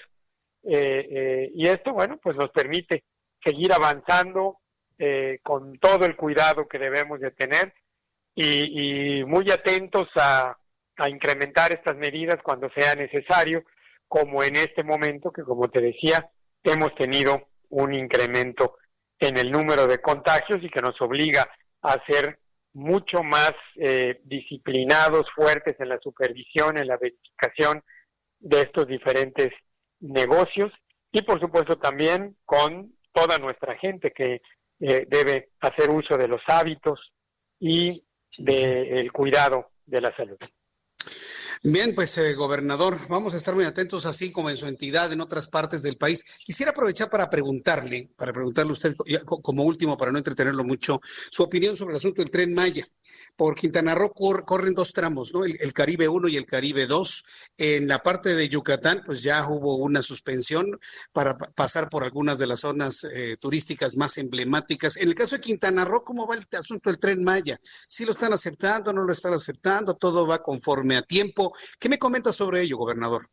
eh, eh, y esto, bueno, pues nos permite seguir avanzando eh, con todo el cuidado que debemos de tener y, muy atentos a, a, incrementar estas medidas cuando sea necesario, como en este momento que, como te decía, hemos tenido un incremento en el número de contagios y que nos obliga a ser mucho más eh, disciplinados, fuertes en la supervisión, en la verificación de estos diferentes negocios y por supuesto también con toda nuestra gente que eh, debe hacer uso de los hábitos y del cuidado de la salud. Bien, pues eh, gobernador, vamos a estar muy atentos así como en su entidad en otras partes del país. Quisiera aprovechar para preguntarle, para preguntarle a usted como último, para no entretenerlo mucho, su opinión sobre el asunto del tren Maya. Por Quintana Roo corren dos tramos, ¿no? El, Caribe 1 y el Caribe 2. En la parte de Yucatán, pues ya hubo una suspensión para pasar por algunas de las zonas eh, turísticas más emblemáticas. En el caso de Quintana Roo, ¿cómo va el asunto del tren Maya? ¿Sí lo están aceptando, no lo están aceptando? ¿Todo va conforme a tiempo? ¿Qué me comenta sobre ello, gobernador?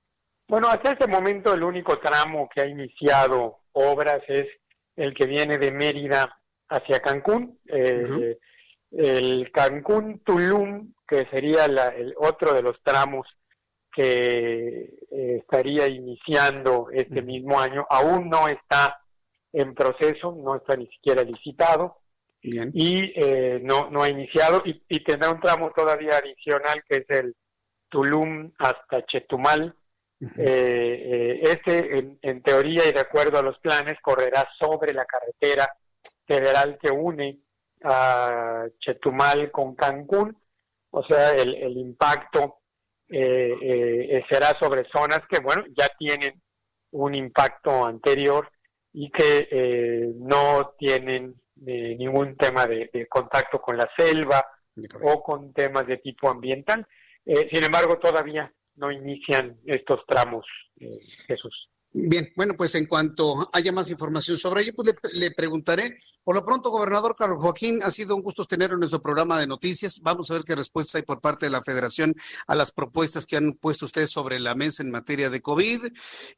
Bueno, hasta este momento el único tramo que ha iniciado obras es el que viene de Mérida hacia Cancún. Eh, el Cancún-Tulum, que sería el otro de los tramos que eh, estaría iniciando este mismo año, aún no está en proceso, no está ni siquiera licitado y eh, no, no ha iniciado y, y, tendrá un tramo todavía adicional que es el Tulum hasta Chetumal. Eh, este, en, teoría y de acuerdo a los planes, correrá sobre la carretera federal que une a Chetumal con Cancún, o sea, el, el impacto eh, eh, será sobre zonas que, bueno, ya tienen un impacto anterior y que eh, no tienen ningún tema de, contacto con la selva o con temas de tipo ambiental. Sin embargo, todavía no inician estos tramos, Jesús. Bien, bueno, pues en cuanto haya más información sobre ello, pues le, preguntaré. Por lo pronto, gobernador Carlos Joaquín, ha sido un gusto tenerlo en nuestro programa de noticias. Vamos a ver qué respuestas hay por parte de la federación a las propuestas que han puesto ustedes sobre la mesa en materia de COVID.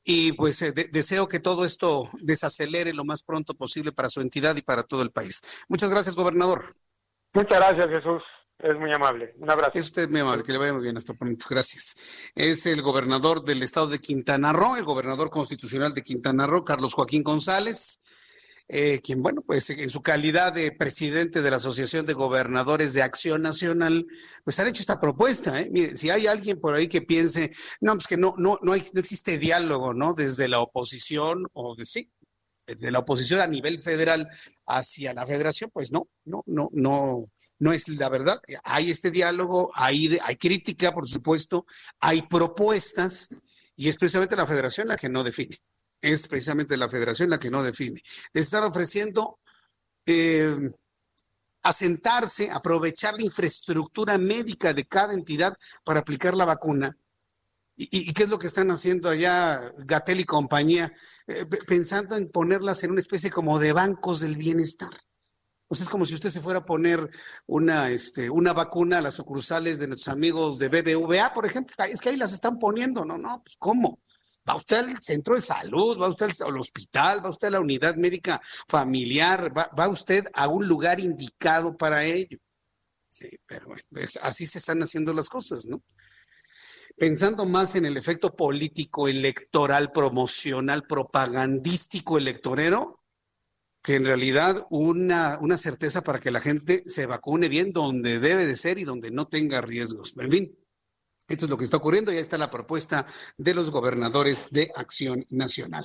Y pues eh, deseo que todo esto desacelere lo más pronto posible para su entidad y para todo el país. Muchas gracias, gobernador. Muchas gracias, Jesús. Es muy amable. Un abrazo. Es usted muy amable. Que le vaya muy bien. Hasta pronto. Gracias. Es el gobernador del estado de Quintana Roo, el gobernador constitucional de Quintana Roo, Carlos Joaquín González, eh, quien, bueno, pues en su calidad de presidente de la Asociación de Gobernadores de Acción Nacional, pues han hecho esta propuesta. ¿eh? Mire, si hay alguien por ahí que piense, no, pues que no, no, no, no existe diálogo, ¿no? Desde la oposición o de sí, desde la oposición a nivel federal hacia la federación, pues no, no, no, no no es la verdad. Hay este diálogo, hay, crítica, por supuesto, hay propuestas y es precisamente la federación la que no define. Es precisamente la federación la que no define. Están ofreciendo eh, asentarse, aprovechar la infraestructura médica de cada entidad para aplicar la vacuna. ¿Y, qué es lo que están haciendo allá Gatel y compañía? Eh, pensando en ponerlas en una especie como de bancos del bienestar Pues es como si usted se fuera a poner una, este, una vacuna a las sucursales de nuestros amigos de BBVA, por ejemplo. Es que ahí las están poniendo, no, no, pues ¿cómo? Va usted al centro de salud, va usted al hospital, va usted a la unidad médica familiar, va, usted a un lugar indicado para ello. Sí, pero pues así se están haciendo las cosas, ¿no? Pensando más en el efecto político, electoral, promocional, propagandístico, electorero, que en realidad una, una certeza para que la gente se vacune bien donde debe de ser y donde no tenga riesgos. En fin, esto es lo que está ocurriendo y ahí está la propuesta de los gobernadores de Acción Nacional.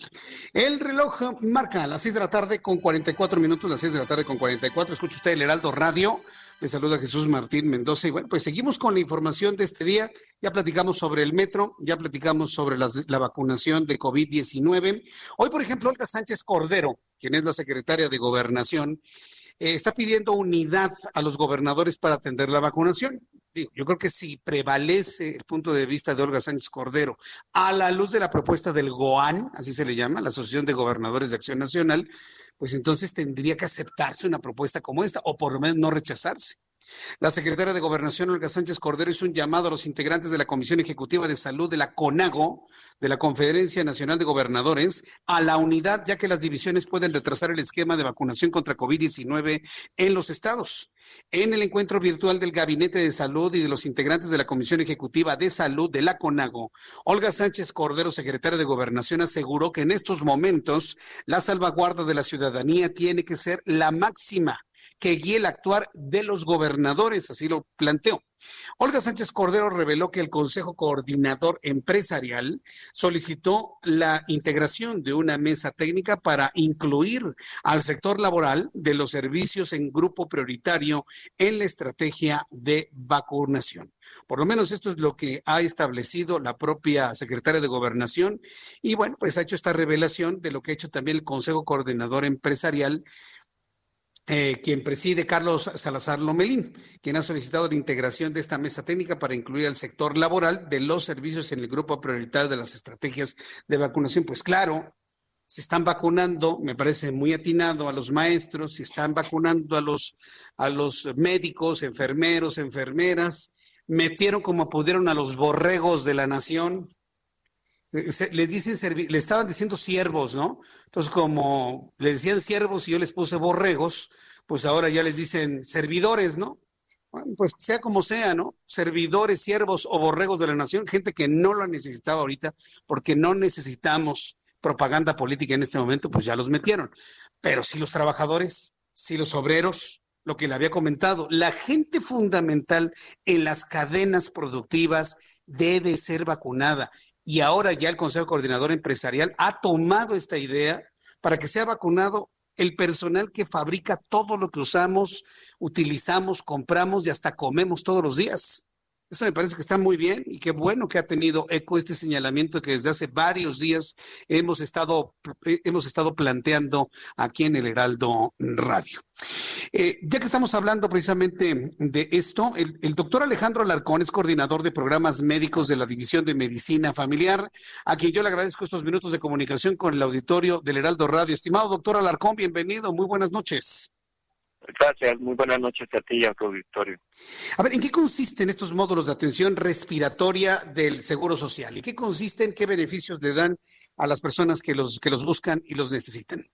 El reloj marca las 6 de la tarde con 44 minutos, las 6 de la tarde con 44. Escucha usted el Heraldo Radio. Le saluda Jesús Martín Mendoza. Y bueno, pues seguimos con la información de este día. Ya platicamos sobre el metro, ya platicamos sobre la vacunación de COVID-19. Hoy, por ejemplo, Olga Sánchez Cordero, quien es la secretaria de Gobernación, eh, está pidiendo unidad a los gobernadores para atender la vacunación yo creo que si prevalece el punto de vista de Olga Sánchez Cordero a la luz de la propuesta del GOAN, así se le llama, la Asociación de Gobernadores de Acción Nacional, pues entonces tendría que aceptarse una propuesta como esta o por lo menos no rechazarse. La secretaria de Gobernación, Olga Sánchez Cordero, hizo un llamado a los integrantes de la Comisión Ejecutiva de Salud de la CONAGO, de la Conferencia Nacional de Gobernadores, a la unidad, ya que las divisiones pueden retrasar el esquema de vacunación contra COVID-19 en los estados. En el encuentro virtual del Gabinete de Salud y de los integrantes de la Comisión Ejecutiva de Salud de la CONAGO, Olga Sánchez Cordero, secretaria de Gobernación, aseguró que en estos momentos la salvaguarda de la ciudadanía tiene que ser la máxima que guíe el actuar de los gobernadores, así lo planteó. Olga Sánchez Cordero reveló que el Consejo Coordinador Empresarial solicitó la integración de una mesa técnica para incluir al sector laboral de los servicios en grupo prioritario en la estrategia de vacunación. Por lo menos esto es lo que ha establecido la propia secretaria de Gobernación y bueno, pues ha hecho esta revelación de lo que ha hecho también el Consejo Coordinador Empresarial eh, quien preside Carlos Salazar Lomelín, quien ha solicitado la integración de esta mesa técnica para incluir al sector laboral de los servicios en el grupo prioritario de las estrategias de vacunación. Pues claro, se están vacunando, me parece muy atinado a los maestros, se están vacunando a los, a los médicos, enfermeros, enfermeras, metieron como pudieron a los borregos de la nación, les dicen, le estaban diciendo siervos, ¿no? Entonces, como le decían siervos y yo les puse borregos, pues ahora ya les dicen servidores, ¿no? Bueno, pues sea como sea, ¿no? Servidores, siervos o borregos de la nación, gente que no la necesitaba ahorita, porque no necesitamos propaganda política en este momento, pues ya los metieron. Pero si los trabajadores, si los obreros, lo que le había comentado, la gente fundamental en las cadenas productivas debe ser vacunada y ahora ya el Consejo Coordinador Empresarial ha tomado esta idea para que sea vacunado el personal que fabrica todo lo que usamos, utilizamos, compramos y hasta comemos todos los días. Eso me parece que está muy bien y qué bueno que ha tenido eco este señalamiento que desde hace varios días hemos estado, hemos estado planteando aquí en el Heraldo Radio. Eh, ya que estamos hablando precisamente de esto, el, doctor Alejandro Alarcón es coordinador de programas médicos de la División de Medicina Familiar, a quien yo le agradezco estos minutos de comunicación con el auditorio del Heraldo Radio. Estimado doctor Alarcón, bienvenido, muy buenas noches. Gracias, muy buenas noches a ti y a tu auditorio. A ver, ¿en qué consisten estos módulos de atención respiratoria del Seguro Social? ¿Y qué consisten, qué beneficios le dan a las personas que los, que los buscan y los necesitan?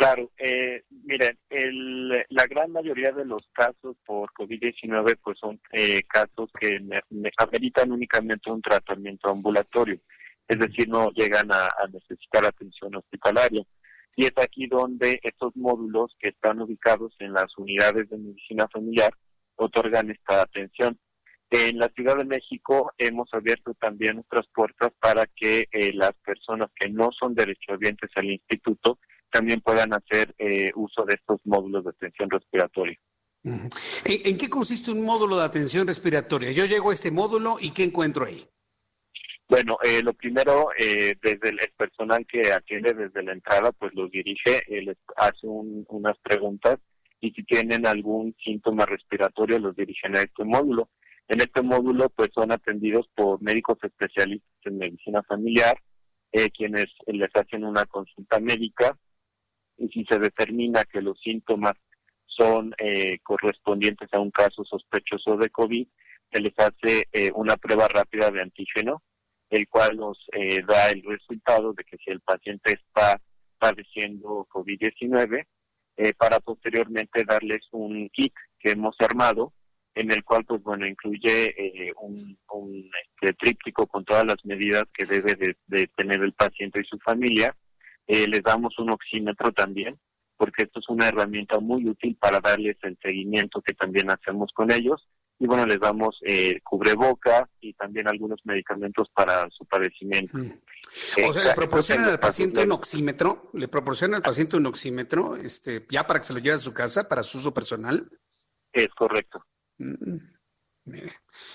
Claro, eh, miren, el, la gran mayoría de los casos por COVID-19 pues son eh, casos que ameritan únicamente un tratamiento ambulatorio, es decir, no llegan a, necesitar atención hospitalaria. Y es aquí donde estos módulos que están ubicados en las unidades de medicina familiar otorgan esta atención. En la Ciudad de México hemos abierto también nuestras puertas para que eh, las personas que no son derechohabientes al instituto también puedan hacer eh, uso de estos módulos de atención respiratoria. ¿En, qué consiste un módulo de atención respiratoria? Yo llego a este módulo y ¿qué encuentro ahí? Bueno, eh, lo primero, eh, desde el, personal que atiende desde la entrada, pues los dirige, les hace unas preguntas y si tienen algún síntoma respiratorio, los dirigen a este módulo. En este módulo, pues son atendidos por médicos especialistas en medicina familiar, quienes les hacen una consulta médica y si se determina que los síntomas son eh, correspondientes a un caso sospechoso de COVID, se les hace eh, una prueba rápida de antígeno, el cual nos eh, da el resultado de que si el paciente está padeciendo COVID-19, para posteriormente darles un kit que hemos armado, en el cual, pues bueno, incluye un, un este, tríptico con todas las medidas que debe de, tener el paciente y su familia. Les damos un oxímetro también, porque esto es una herramienta muy útil para darles el seguimiento que también hacemos con ellos. Y bueno, les damos eh, cubreboca y también algunos medicamentos para su padecimiento. o sea, le proporcionan al paciente un oxímetro, le proporcionan al paciente un oxímetro, este, ya para que se lo lleve a su casa, para su uso personal. Es correcto. Mm.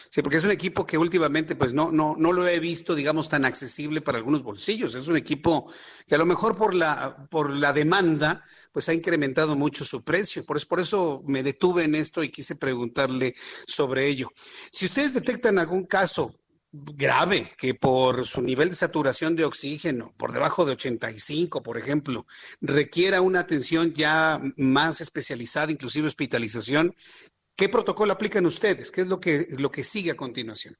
Sí, porque es un equipo que últimamente pues no, no, no lo he visto, digamos, tan accesible para algunos bolsillos. Es un equipo que a lo mejor por la, por la demanda pues ha incrementado mucho su precio. Por eso, por eso me detuve en esto y quise preguntarle sobre ello. Si ustedes detectan algún caso grave que por su nivel de saturación de oxígeno, por debajo de 85, por ejemplo, requiera una atención ya más especializada, inclusive hospitalización, ¿Qué protocolo aplican ustedes? ¿Qué es lo que, lo que sigue a continuación?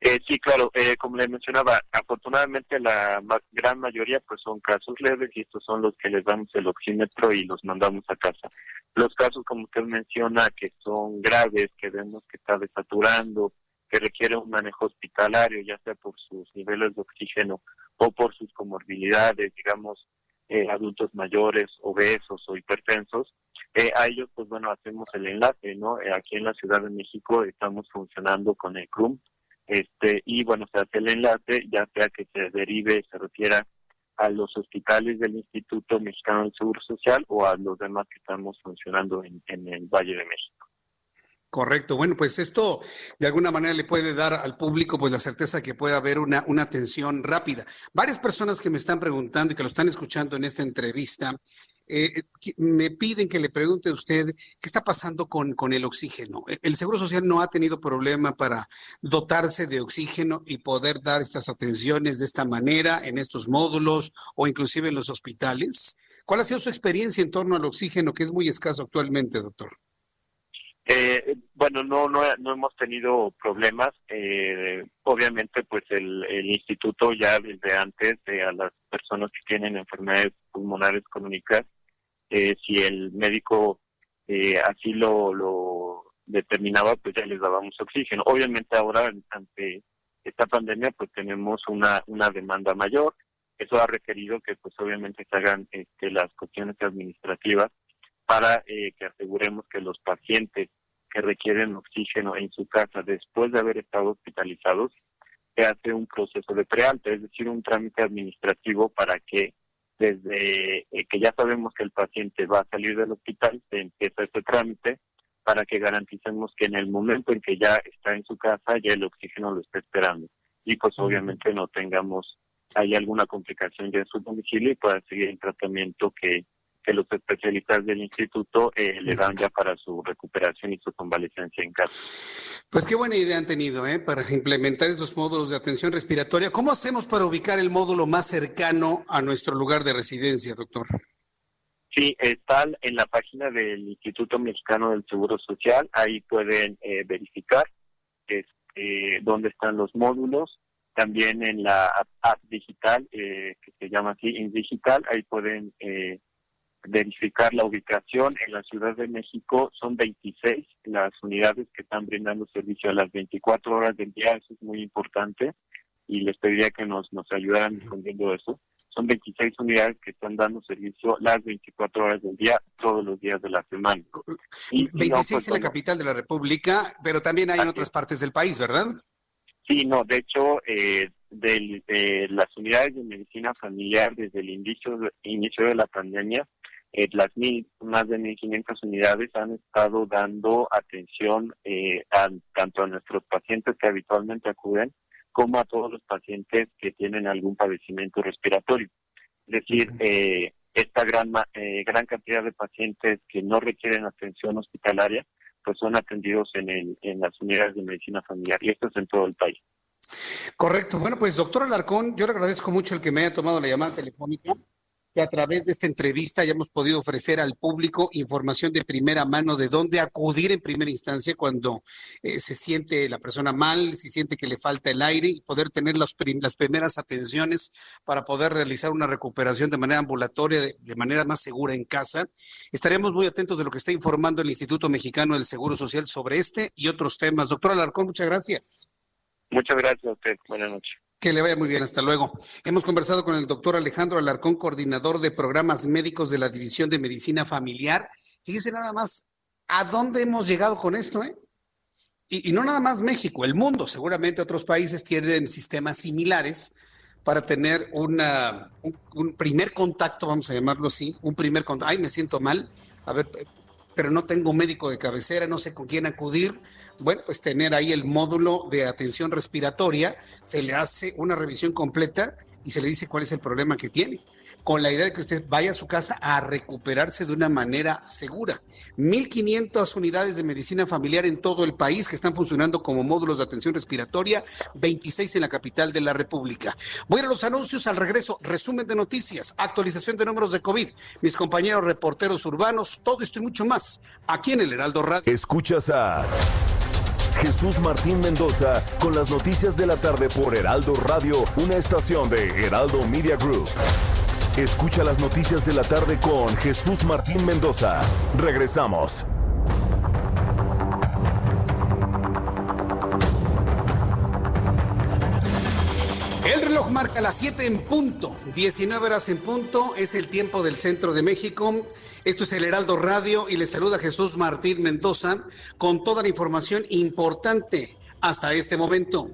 Eh, sí, claro, eh, como le mencionaba, afortunadamente la gran mayoría pues son casos leves y estos son los que les damos el oxímetro y los mandamos a casa. Los casos, como usted menciona, que son graves, que vemos que está desaturando, que requiere un manejo hospitalario, ya sea por sus niveles de oxígeno o por sus comorbilidades, digamos, eh, adultos mayores, obesos o hipertensos, eh, a ellos, pues bueno, hacemos el enlace, ¿no? Eh, aquí en la Ciudad de México estamos funcionando con el CRUM, este, y bueno, se hace el enlace, ya sea que se derive, se refiera a los hospitales del Instituto Mexicano del Seguro Social o a los demás que estamos funcionando en, en el Valle de México. Correcto. Bueno, pues esto de alguna manera le puede dar al público pues la certeza que puede haber una, una atención rápida. Varias personas que me están preguntando y que lo están escuchando en esta entrevista eh, me piden que le pregunte a usted qué está pasando con, con el oxígeno. E, ¿El Seguro Social no ha tenido problema para dotarse de oxígeno y poder dar estas atenciones de esta manera en estos módulos o inclusive en los hospitales? ¿Cuál ha sido su experiencia en torno al oxígeno, que es muy escaso actualmente, doctor? Eh, bueno, no, no, no hemos tenido problemas. Eh, obviamente, pues el, el, instituto ya desde antes eh, a las personas que tienen enfermedades pulmonares crónicas eh, si el médico eh, así lo, lo determinaba, pues ya les dábamos oxígeno. Obviamente ahora ante esta pandemia pues tenemos una, una demanda mayor. Eso ha requerido que pues obviamente se hagan este, las cuestiones administrativas para eh, que aseguremos que los pacientes que requieren oxígeno en su casa después de haber estado hospitalizados se hace un proceso de prealta, es decir, un trámite administrativo para que desde eh, que ya sabemos que el paciente va a salir del hospital, se empieza este trámite para que garanticemos que en el momento en que ya está en su casa, ya el oxígeno lo está esperando. Y pues obviamente no tengamos hay alguna complicación ya en su domicilio y pueda seguir el tratamiento que, que los especialistas del instituto eh, le dan ya para su recuperación y su convalecencia en casa. Pues qué buena idea han tenido ¿eh? para implementar esos módulos de atención respiratoria. ¿Cómo hacemos para ubicar el módulo más cercano a nuestro lugar de residencia, doctor? Sí, están en la página del Instituto Mexicano del Seguro Social. Ahí pueden eh, verificar este, dónde están los módulos. También en la app, digital, eh, que se llama así, en digital, ahí pueden eh, verificar la ubicación en la Ciudad de México. Son 26 las unidades que están brindando servicio a las 24 horas del día. Eso es muy importante y les pediría que nos, nos ayudaran respondiendo eso. Son 26 unidades que están dando servicio las 24 horas del día, todos los días de la semana. Y, 26 pues, en la capital de la República, pero también hay en otras partes del país, ¿verdad? Sí, no, de hecho, eh, de las unidades de medicina familiar desde el inicio, inicio de la pandemia eh, las mil, más de 1.500 unidades han estado dando atención eh, tanto a nuestros pacientes que habitualmente acuden como a todos los pacientes que tienen algún padecimiento respiratorio. Es decir, eh, esta gran, eh, gran cantidad de pacientes que no requieren atención hospitalaria, pues son atendidos en, el, en las unidades de medicina familiar y esto es en todo el país. Correcto. Bueno, pues doctor Alarcón, yo le agradezco mucho el que me haya tomado la llamada telefónica que a través de esta entrevista hayamos podido ofrecer al público información de primera mano de dónde acudir en primera instancia cuando eh, se siente la persona mal, si siente que le falta el aire y poder tener las, las primeras atenciones para poder realizar una recuperación de manera ambulatoria, de, de, manera más segura en casa. Estaremos muy atentos de lo que está informando el Instituto Mexicano del Seguro Social sobre este y otros temas. Doctor Alarcón, muchas gracias. Muchas gracias a usted. Buenas noches. Que le vaya muy bien, hasta luego. Hemos conversado con el doctor Alejandro Alarcón, coordinador de programas médicos de la División de Medicina Familiar. Fíjese nada más a dónde hemos llegado con esto, ¿eh? Y, no nada más México, el mundo. Seguramente otros países tienen sistemas similares para tener un, un primer contacto, vamos a llamarlo así, un primer contacto. Ay, me siento mal. A ver, pero no tengo médico de cabecera, no sé con quién acudir. Bueno, pues tener ahí el módulo de atención respiratoria, se le hace una revisión completa y se le dice cuál es el problema que tiene, con la idea de que usted vaya a su casa a recuperarse de una manera segura. 1.500 unidades de medicina familiar en todo el país que están funcionando como módulos de atención respiratoria, 26 en la capital de la República. Voy a, los anuncios al regreso, resumen de noticias, actualización de números de COVID, mis compañeros reporteros urbanos, todo esto y mucho más, aquí en el Heraldo Radio. Escuchas a... Jesús Martín Mendoza con las noticias de la tarde por Heraldo Radio, una estación de Heraldo Media Group. Escucha las noticias de la tarde con Jesús Martín Mendoza. Regresamos. El reloj marca las 7 en punto, 19 horas en punto, es el tiempo del centro de México. Esto es el Heraldo Radio y le saluda Jesús Martín Mendoza con toda la información importante hasta este momento.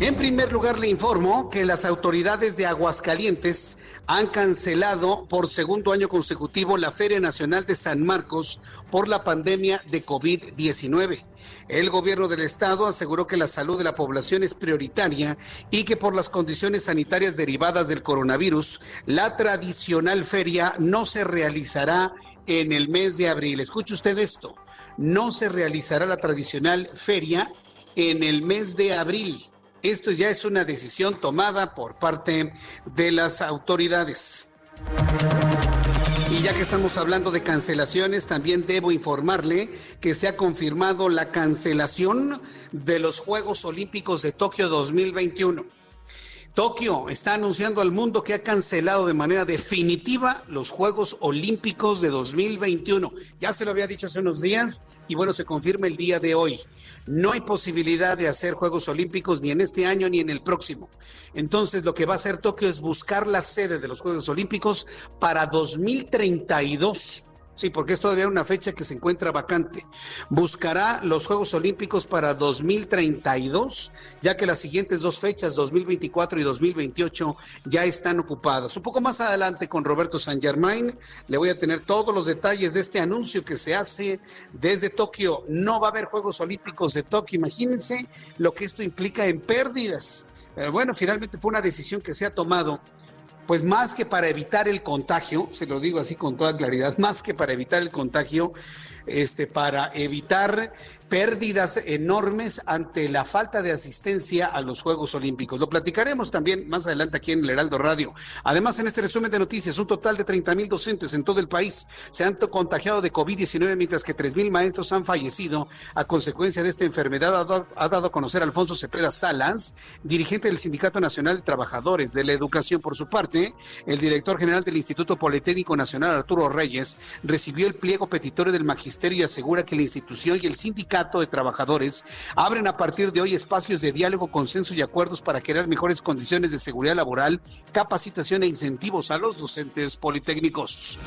En primer lugar, le informo que las autoridades de Aguascalientes han cancelado por segundo año consecutivo la Feria Nacional de San Marcos por la pandemia de COVID-19. El gobierno del estado aseguró que la salud de la población es prioritaria y que por las condiciones sanitarias derivadas del coronavirus, la tradicional feria no se realizará en el mes de abril. Escuche usted esto, no se realizará la tradicional feria en el mes de abril. Esto ya es una decisión tomada por parte de las autoridades. Y ya que estamos hablando de cancelaciones, también debo informarle que se ha confirmado la cancelación de los Juegos Olímpicos de Tokio 2021. Tokio está anunciando al mundo que ha cancelado de manera definitiva los Juegos Olímpicos de 2021. Ya se lo había dicho hace unos días y bueno, se confirma el día de hoy. No hay posibilidad de hacer Juegos Olímpicos ni en este año ni en el próximo. Entonces, lo que va a hacer Tokio es buscar la sede de los Juegos Olímpicos para 2032. Sí, porque es todavía una fecha que se encuentra vacante. Buscará los Juegos Olímpicos para 2032, ya que las siguientes dos fechas, 2024 y 2028, ya están ocupadas. Un poco más adelante con Roberto San Germain, le voy a tener todos los detalles de este anuncio que se hace desde Tokio. No va a haber Juegos Olímpicos de Tokio. Imagínense lo que esto implica en pérdidas. Pero bueno, finalmente fue una decisión que se ha tomado pues más que para evitar el contagio, se lo digo así con toda claridad, más que para evitar el contagio, este, para evitar pérdidas enormes ante la falta de asistencia a los Juegos Olímpicos. Lo platicaremos también más adelante aquí en el Heraldo Radio. Además, en este resumen de noticias, un total de 30 mil docentes en todo el país se han contagiado de COVID-19, mientras que 3 mil maestros han fallecido a consecuencia de esta enfermedad, ha dado, a conocer Alfonso Cepeda Salas, dirigente del Sindicato Nacional de Trabajadores de la Educación. Por su parte, el director general del Instituto Politécnico Nacional, Arturo Reyes, recibió el pliego petitorio del magisterio y asegura que la institución y el sindicato de Trabajadores abren a partir de hoy espacios de diálogo, consenso y acuerdos para crear mejores condiciones de seguridad laboral, capacitación e incentivos a los docentes politécnicos.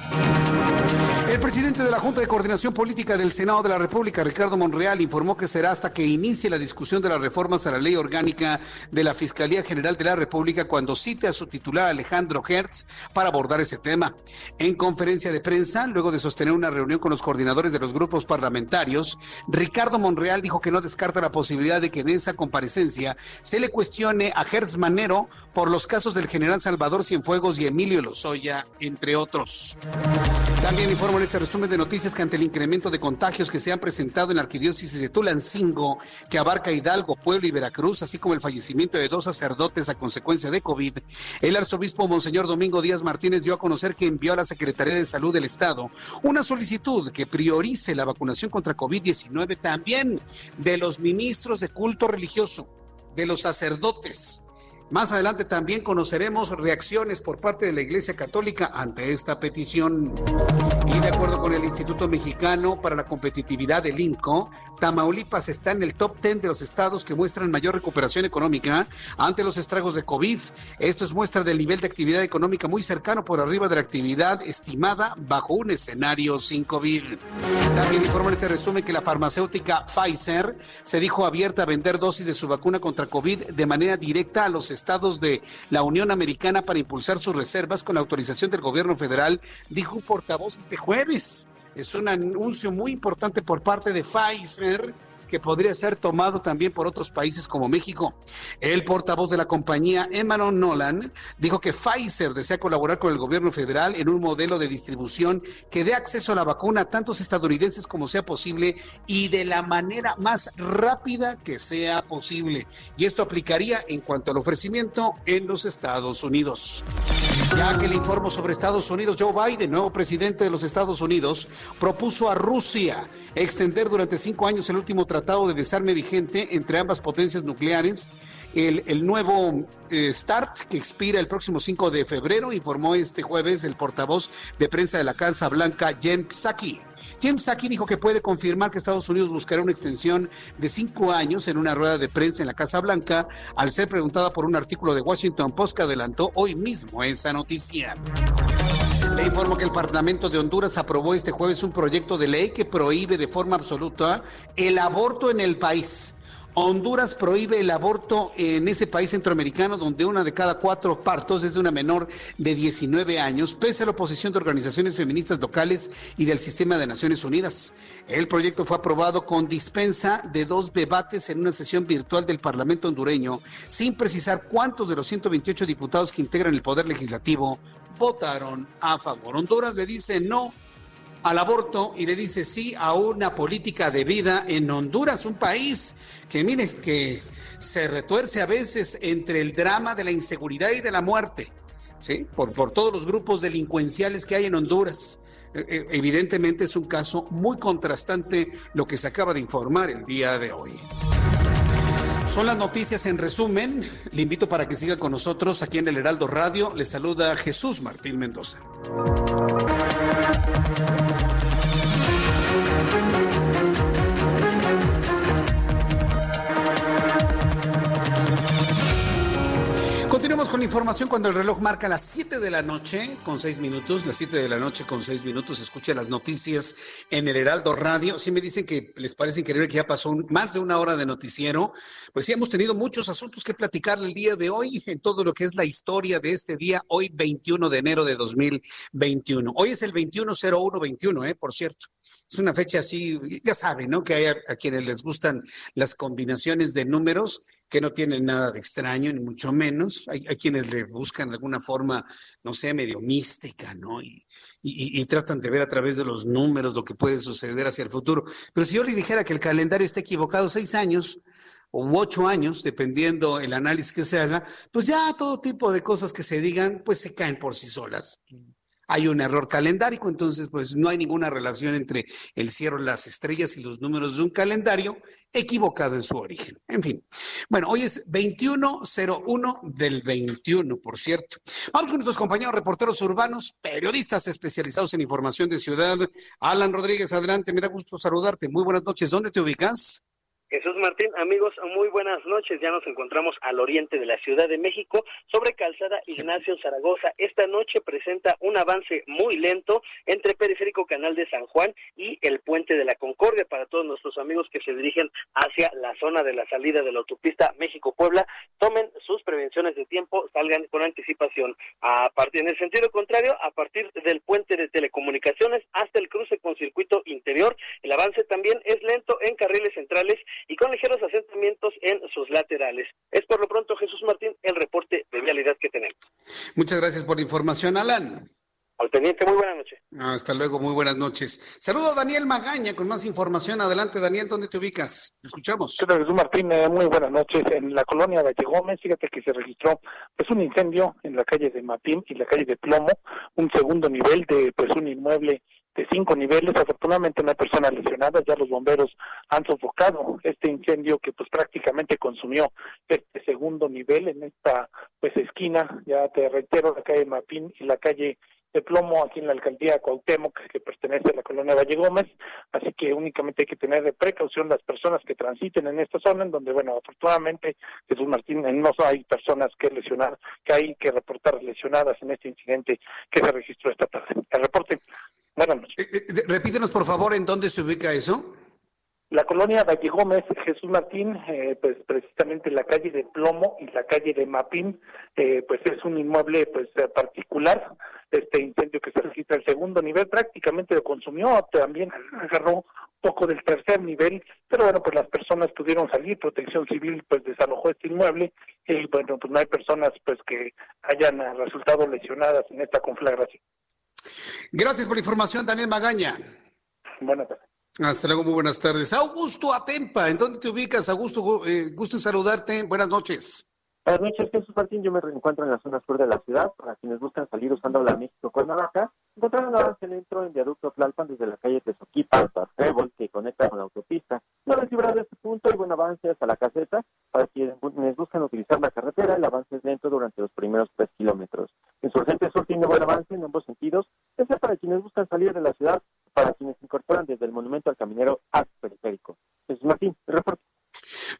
El presidente de la Junta de Coordinación Política del Senado de la República, Ricardo Monreal, informó que será hasta que inicie la discusión de las reformas a la ley orgánica de la Fiscalía General de la República cuando cite a su titular Alejandro Hertz para abordar ese tema. En conferencia de prensa, luego de sostener una reunión con los coordinadores de los grupos parlamentarios, Ricardo Monreal dijo que no descarta la posibilidad de que en esa comparecencia se le cuestione a Hertz Manero por los casos del general Salvador Cienfuegos y Emilio Lozoya, entre otros. También informo en este resumen de noticias que ante el incremento de contagios que se han presentado en la arquidiócesis de Tulancingo, que abarca Hidalgo, Puebla y Veracruz, así como el fallecimiento de dos sacerdotes a consecuencia de COVID, el arzobispo Monseñor Domingo Díaz Martínez dio a conocer que envió a la Secretaría de Salud del Estado una solicitud que priorice la vacunación contra COVID-19 también de los ministros de culto religioso, de los sacerdotes más adelante también conoceremos reacciones por parte de la Iglesia Católica ante esta petición. Y de acuerdo con el Instituto Mexicano para la Competitividad del INCO, Tamaulipas está en el top 10 de los estados que muestran mayor recuperación económica ante los estragos de COVID. Esto es muestra del nivel de actividad económica muy cercano por arriba de la actividad estimada bajo un escenario sin COVID. También informa en este resumen que la farmacéutica Pfizer se dijo abierta a vender dosis de su vacuna contra COVID de manera directa a los estados de la Unión Americana para impulsar sus reservas con la autorización del gobierno federal, dijo un portavoz este jueves. Es un anuncio muy importante por parte de Pfizer que podría ser tomado también por otros países como México. El portavoz de la compañía, Emmanuel Nolan, dijo que Pfizer desea colaborar con el gobierno federal en un modelo de distribución que dé acceso a la vacuna a tantos estadounidenses como sea posible y de la manera más rápida que sea posible. Y esto aplicaría en cuanto al ofrecimiento en los Estados Unidos. Ya que le informo sobre Estados Unidos, Joe Biden, nuevo presidente de los Estados Unidos, propuso a Rusia extender durante cinco años el último tratado de desarme vigente entre ambas potencias nucleares. El, el nuevo eh, START, que expira el próximo 5 de febrero, informó este jueves el portavoz de prensa de la Casa Blanca, Jen Psaki. Jen Psaki dijo que puede confirmar que Estados Unidos buscará una extensión de cinco años en una rueda de prensa en la Casa Blanca, al ser preguntada por un artículo de Washington Post que adelantó hoy mismo esa noticia. Le informo que el Parlamento de Honduras aprobó este jueves un proyecto de ley que prohíbe de forma absoluta el aborto en el país. Honduras prohíbe el aborto en ese país centroamericano donde una de cada cuatro partos es de una menor de 19 años, pese a la oposición de organizaciones feministas locales y del sistema de Naciones Unidas. El proyecto fue aprobado con dispensa de dos debates en una sesión virtual del Parlamento hondureño, sin precisar cuántos de los 128 diputados que integran el Poder Legislativo votaron a favor. Honduras le dice no al aborto y le dice sí a una política de vida en Honduras, un país que mire que se retuerce a veces entre el drama de la inseguridad y de la muerte, ¿sí? Por, por todos los grupos delincuenciales que hay en Honduras. E, e, evidentemente es un caso muy contrastante lo que se acaba de informar el día de hoy. Son las noticias en resumen. Le invito para que siga con nosotros aquí en el Heraldo Radio. Le saluda Jesús Martín Mendoza. Con información cuando el reloj marca las 7 de la noche con 6 minutos, las 7 de la noche con 6 minutos, escucha las noticias en el Heraldo Radio. Sí me dicen que les parece increíble que ya pasó más de una hora de noticiero. Pues sí, hemos tenido muchos asuntos que platicar el día de hoy en todo lo que es la historia de este día, hoy 21 de enero de 2021. Hoy es el 210121, ¿eh? Por cierto. Es una fecha así, ya saben, ¿no? Que hay a, a quienes les gustan las combinaciones de números que no tienen nada de extraño, ni mucho menos. Hay, hay quienes le buscan alguna forma, no sé, medio mística, ¿no? Y, y, y, tratan de ver a través de los números lo que puede suceder hacia el futuro. Pero si yo le dijera que el calendario está equivocado seis años o ocho años, dependiendo el análisis que se haga, pues ya todo tipo de cosas que se digan, pues se caen por sí solas hay un error calendárico, entonces pues no hay ninguna relación entre el cielo, las estrellas y los números de un calendario equivocado en su origen. En fin, bueno, hoy es 2101 del 21, por cierto. Vamos con nuestros compañeros reporteros urbanos, periodistas especializados en información de ciudad. Alan Rodríguez, adelante, me da gusto saludarte. Muy buenas noches, ¿dónde te ubicas? Jesús Martín, amigos, muy buenas noches. Ya nos encontramos al oriente de la Ciudad de México, sobre Calzada Ignacio Zaragoza. Esta noche presenta un avance muy lento entre Periférico Canal de San Juan y el Puente de la Concordia para todos nuestros amigos que se dirigen hacia la zona de la salida de la autopista México-Puebla. Tomen sus prevenciones de tiempo, salgan con anticipación. A partir, en el sentido contrario, a partir del Puente de Telecomunicaciones hasta el cruce con circuito interior, el avance también es lento en carriles centrales y con ligeros asentamientos en sus laterales. Es por lo pronto, Jesús Martín, el reporte de vialidad que tenemos. Muchas gracias por la información, Alan. Al pendiente, muy buenas noches. Hasta luego, muy buenas noches. Saludo a Daniel Magaña con más información. Adelante, Daniel, ¿dónde te ubicas? escuchamos. ¿Qué Jesús Martín? Eh, muy buenas noches. En la colonia Valle Gómez, fíjate que se registró pues un incendio en la calle de Matín y la calle de Plomo, un segundo nivel de pues un inmueble de cinco niveles. Afortunadamente no hay personas lesionadas, ya los bomberos han sofocado este incendio que pues prácticamente consumió este segundo nivel en esta pues esquina, ya te reitero, la calle Mapín y la calle de plomo aquí en la alcaldía Cuauhtémoc, que pertenece a la colonia Valle Gómez, así que únicamente hay que tener de precaución las personas que transiten en esta zona, en donde, bueno, afortunadamente, Jesús Martín, no hay personas que lesionar, que hay que reportar lesionadas en este incidente que se registró esta tarde. El reporte, buenas noches. Eh, eh, repítenos, por favor, en dónde se ubica eso. La colonia Valle Gómez, Jesús Martín, eh, pues precisamente la calle de Plomo y la calle de Mapín, pues es un inmueble pues particular, este incendio que se registra el segundo nivel prácticamente lo consumió, también agarró poco del tercer nivel, pero bueno, pues las personas pudieron salir, Protección Civil pues desalojó este inmueble y bueno, pues no hay personas pues que hayan resultado lesionadas en esta conflagración. Gracias por la información, Daniel Magaña. Buenas tardes. Hasta luego, muy buenas tardes. Augusto Atempa, ¿en dónde te ubicas? Augusto, eh, gusto en saludarte. Buenas noches. Buenas noches, Jesús Martín. Yo me encuentro en la zona sur de la ciudad. Para quienes buscan salir usando la México con Navaja, encontrarán avance lento en viaducto Tlalpan desde la calle Tezoquipa hasta Trébol, que conecta con la autopista. No librar de este punto y buen avance hasta la caseta. Para quienes buscan utilizar la carretera, el avance es lento durante los primeros tres kilómetros. Insurgente Sur tiene buen avance en ambos sentidos, es para quienes buscan salir de la ciudad, para quienes se incorporan desde el monumento al caminero al periférico. Jesús Martín, reporte.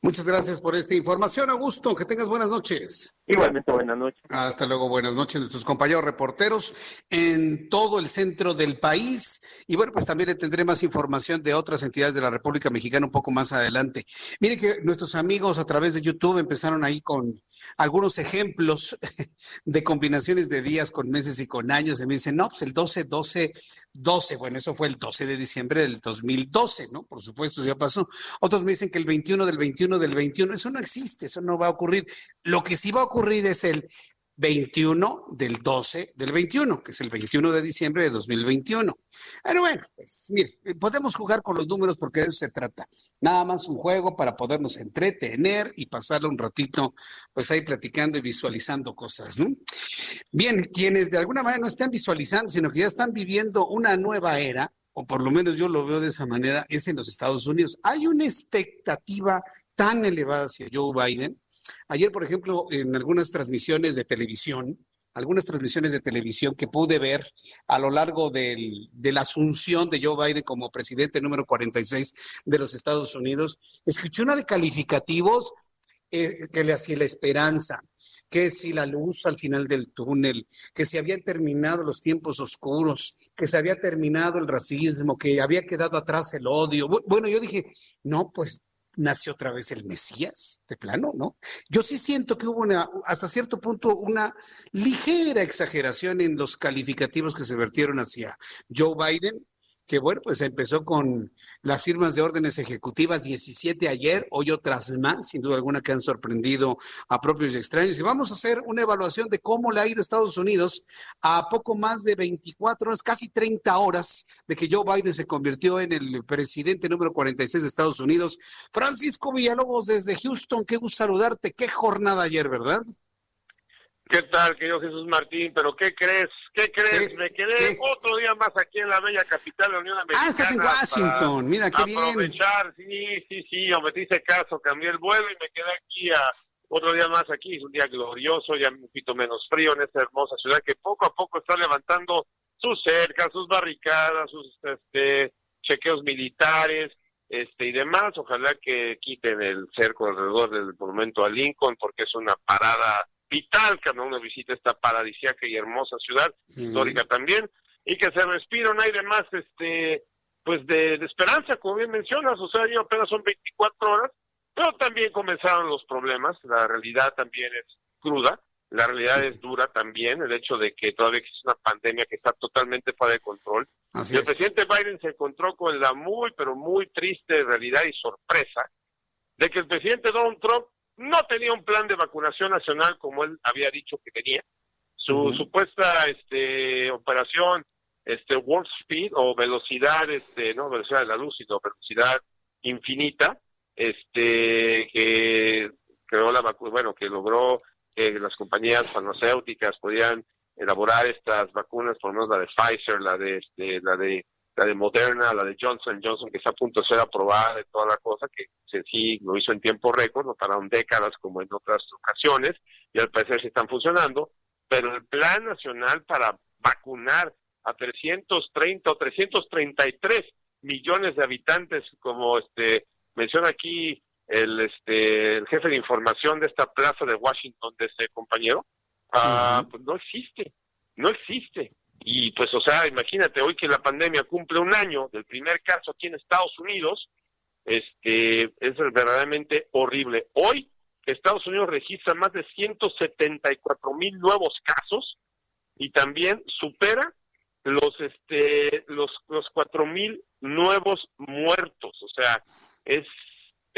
Muchas gracias por esta información, Augusto. Que tengas buenas noches. Igualmente, buenas noches. Hasta luego, buenas noches, nuestros compañeros reporteros en todo el centro del país. Y bueno, pues también le tendré más información de otras entidades de la República Mexicana un poco más adelante. Mire que nuestros amigos a través de YouTube empezaron ahí con algunos ejemplos de combinaciones de días con meses y con años. Y me dicen, no, pues el 12, 12, 12. Bueno, eso fue el 12 de diciembre del 2012, ¿no? Por supuesto, ya pasó. Otros me dicen que el 21 del 21 del 21, eso no existe, eso no va a ocurrir. Lo que sí va a ocurrir es el 21 del 12 del 21, que es el 21 de diciembre de 2021. Pero bueno, pues mire, podemos jugar con los números porque de eso se trata. Nada más un juego para podernos entretener y pasarle un ratito, pues ahí platicando y visualizando cosas, ¿no? Bien, quienes de alguna manera no están visualizando, sino que ya están viviendo una nueva era, o por lo menos yo lo veo de esa manera, es en los Estados Unidos. Hay una expectativa tan elevada hacia Joe Biden Ayer, por ejemplo, en algunas transmisiones de televisión, algunas transmisiones de televisión que pude ver a lo largo de la asunción de Joe Biden como presidente número 46 de los Estados Unidos, escuché una de calificativos eh, que le hacía la esperanza, que si la luz al final del túnel, que se habían terminado los tiempos oscuros, que se había terminado el racismo, que había quedado atrás el odio. Bueno, yo dije, no, pues nació otra vez el Mesías, de plano, ¿no? Yo sí siento que hubo una, hasta cierto punto una ligera exageración en los calificativos que se vertieron hacia Joe Biden que bueno, pues empezó con las firmas de órdenes ejecutivas 17 ayer, hoy otras más, sin duda alguna que han sorprendido a propios y extraños. Y vamos a hacer una evaluación de cómo le ha ido a Estados Unidos a poco más de 24 horas, casi 30 horas de que Joe Biden se convirtió en el presidente número 46 de Estados Unidos. Francisco Villalobos desde Houston, qué gusto saludarte, qué jornada ayer, ¿verdad? ¿Qué tal, querido Jesús Martín? ¿Pero qué crees? ¿Qué crees? Me quedé otro día más aquí en la bella capital de la Unión Americana. Ah, estás en Washington, mira qué bien. Aprovechar, sí, sí, sí, yo me hice caso, cambié el vuelo y me quedé aquí a otro día más aquí. Es un día glorioso, ya un poquito menos frío en esta hermosa ciudad que poco a poco está levantando sus cercas, sus barricadas, sus este, chequeos militares este y demás. Ojalá que quiten el cerco alrededor del monumento a Lincoln porque es una parada vital cuando uno visita esta paradisíaca y hermosa ciudad, histórica también, y que se respira un aire más, este, pues de, esperanza, como bien mencionas, o sea, yo apenas son 24 horas, pero también comenzaron los problemas, la realidad también es cruda, la realidad es dura también, el hecho de que todavía existe una pandemia que está totalmente fuera de control. y el presidente Biden se encontró con la muy, pero muy triste realidad y sorpresa de que el presidente Donald Trump no tenía un plan de vacunación nacional como él había dicho que tenía. Su supuesta este, operación este, Warp Speed o velocidad, este, no velocidad de la luz, sino velocidad infinita, este, que creó la bueno, que logró que las compañías farmacéuticas podían elaborar estas vacunas, por lo menos la de Pfizer, la de este, la de la de Moderna, la de Johnson Johnson, que está a punto de ser aprobada de toda la cosa, que sí lo hizo en tiempo récord, no tardaron décadas como en otras ocasiones, y al parecer sí están funcionando, pero el plan nacional para vacunar a 330 o 333 millones de habitantes, como este menciona aquí el este el jefe de información de esta plaza de Washington, de ese compañero, ah, pues no existe, no existe. Y pues, o sea, imagínate, hoy que la pandemia cumple un año del primer caso aquí en Estados Unidos, este es verdaderamente horrible. Hoy Estados Unidos registra más de 174 mil nuevos casos y también supera los este los los cuatro mil nuevos muertos o sea es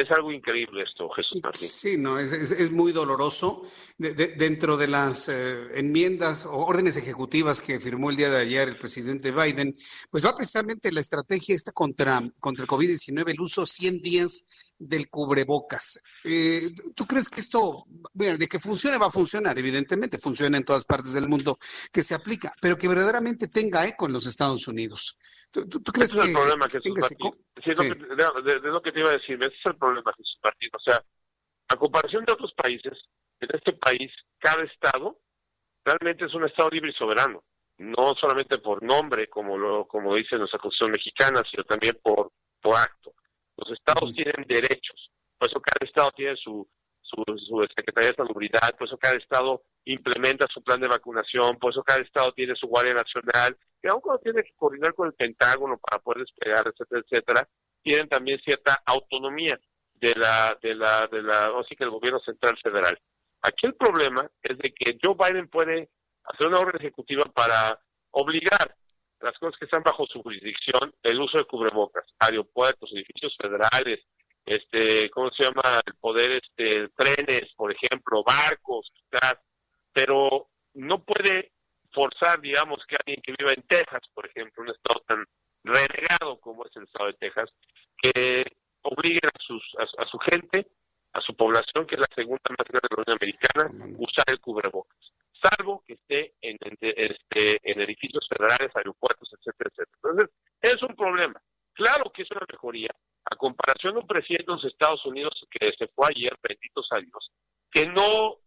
es algo increíble esto, Jesús Martín. Sí, no, es, es, muy doloroso. dentro de las eh, enmiendas o órdenes ejecutivas que firmó el día de ayer el presidente Biden, pues va precisamente la estrategia esta contra, contra el COVID-19, el uso 100 días del cubrebocas. Eh, ¿Tú crees que esto, bueno, de que funcione va a funcionar, evidentemente, funciona en todas partes del mundo que se aplica, pero que verdaderamente tenga eco en los Estados Unidos? ¿Tú, crees ese es el problema, Jesús Martín. Sí, de, lo que te iba a decir, ese es el problema, Jesús Martín. O sea, a comparación de otros países, en este país, cada estado realmente es un estado libre y soberano, no solamente por nombre, como lo como dice nuestra Constitución mexicana, sino también por, por acto. Los estados tienen derechos, por eso cada estado tiene su, su, Secretaría de Salubridad, por eso cada estado implementa su plan de vacunación, por eso cada estado tiene su Guardia Nacional, que aun cuando tiene que coordinar con el Pentágono para poder despegar, etcétera, etcétera, tienen también cierta autonomía de la, de la, de la, o sí que el gobierno central federal. Aquí el problema es de que Joe Biden puede hacer una orden ejecutiva para obligar las cosas que están bajo su jurisdicción, el uso de cubrebocas, aeropuertos, edificios federales, este, ¿cómo se llama? El poder, este, trenes, por ejemplo, barcos, pero no puede forzar, digamos, que alguien que viva en Texas, por ejemplo, un estado tan renegado como es el estado de Texas, que obliguen a, sus, a, su gente, a su población, que es la segunda más grande de la Unión Americana, usar el cubrebocas salvo que esté en, este, en edificios federales, aeropuertos, etcétera, etcétera. Entonces, es un problema. Claro que es una mejoría, a comparación de un presidente de los Estados Unidos que se fue ayer, benditos a Dios, que no,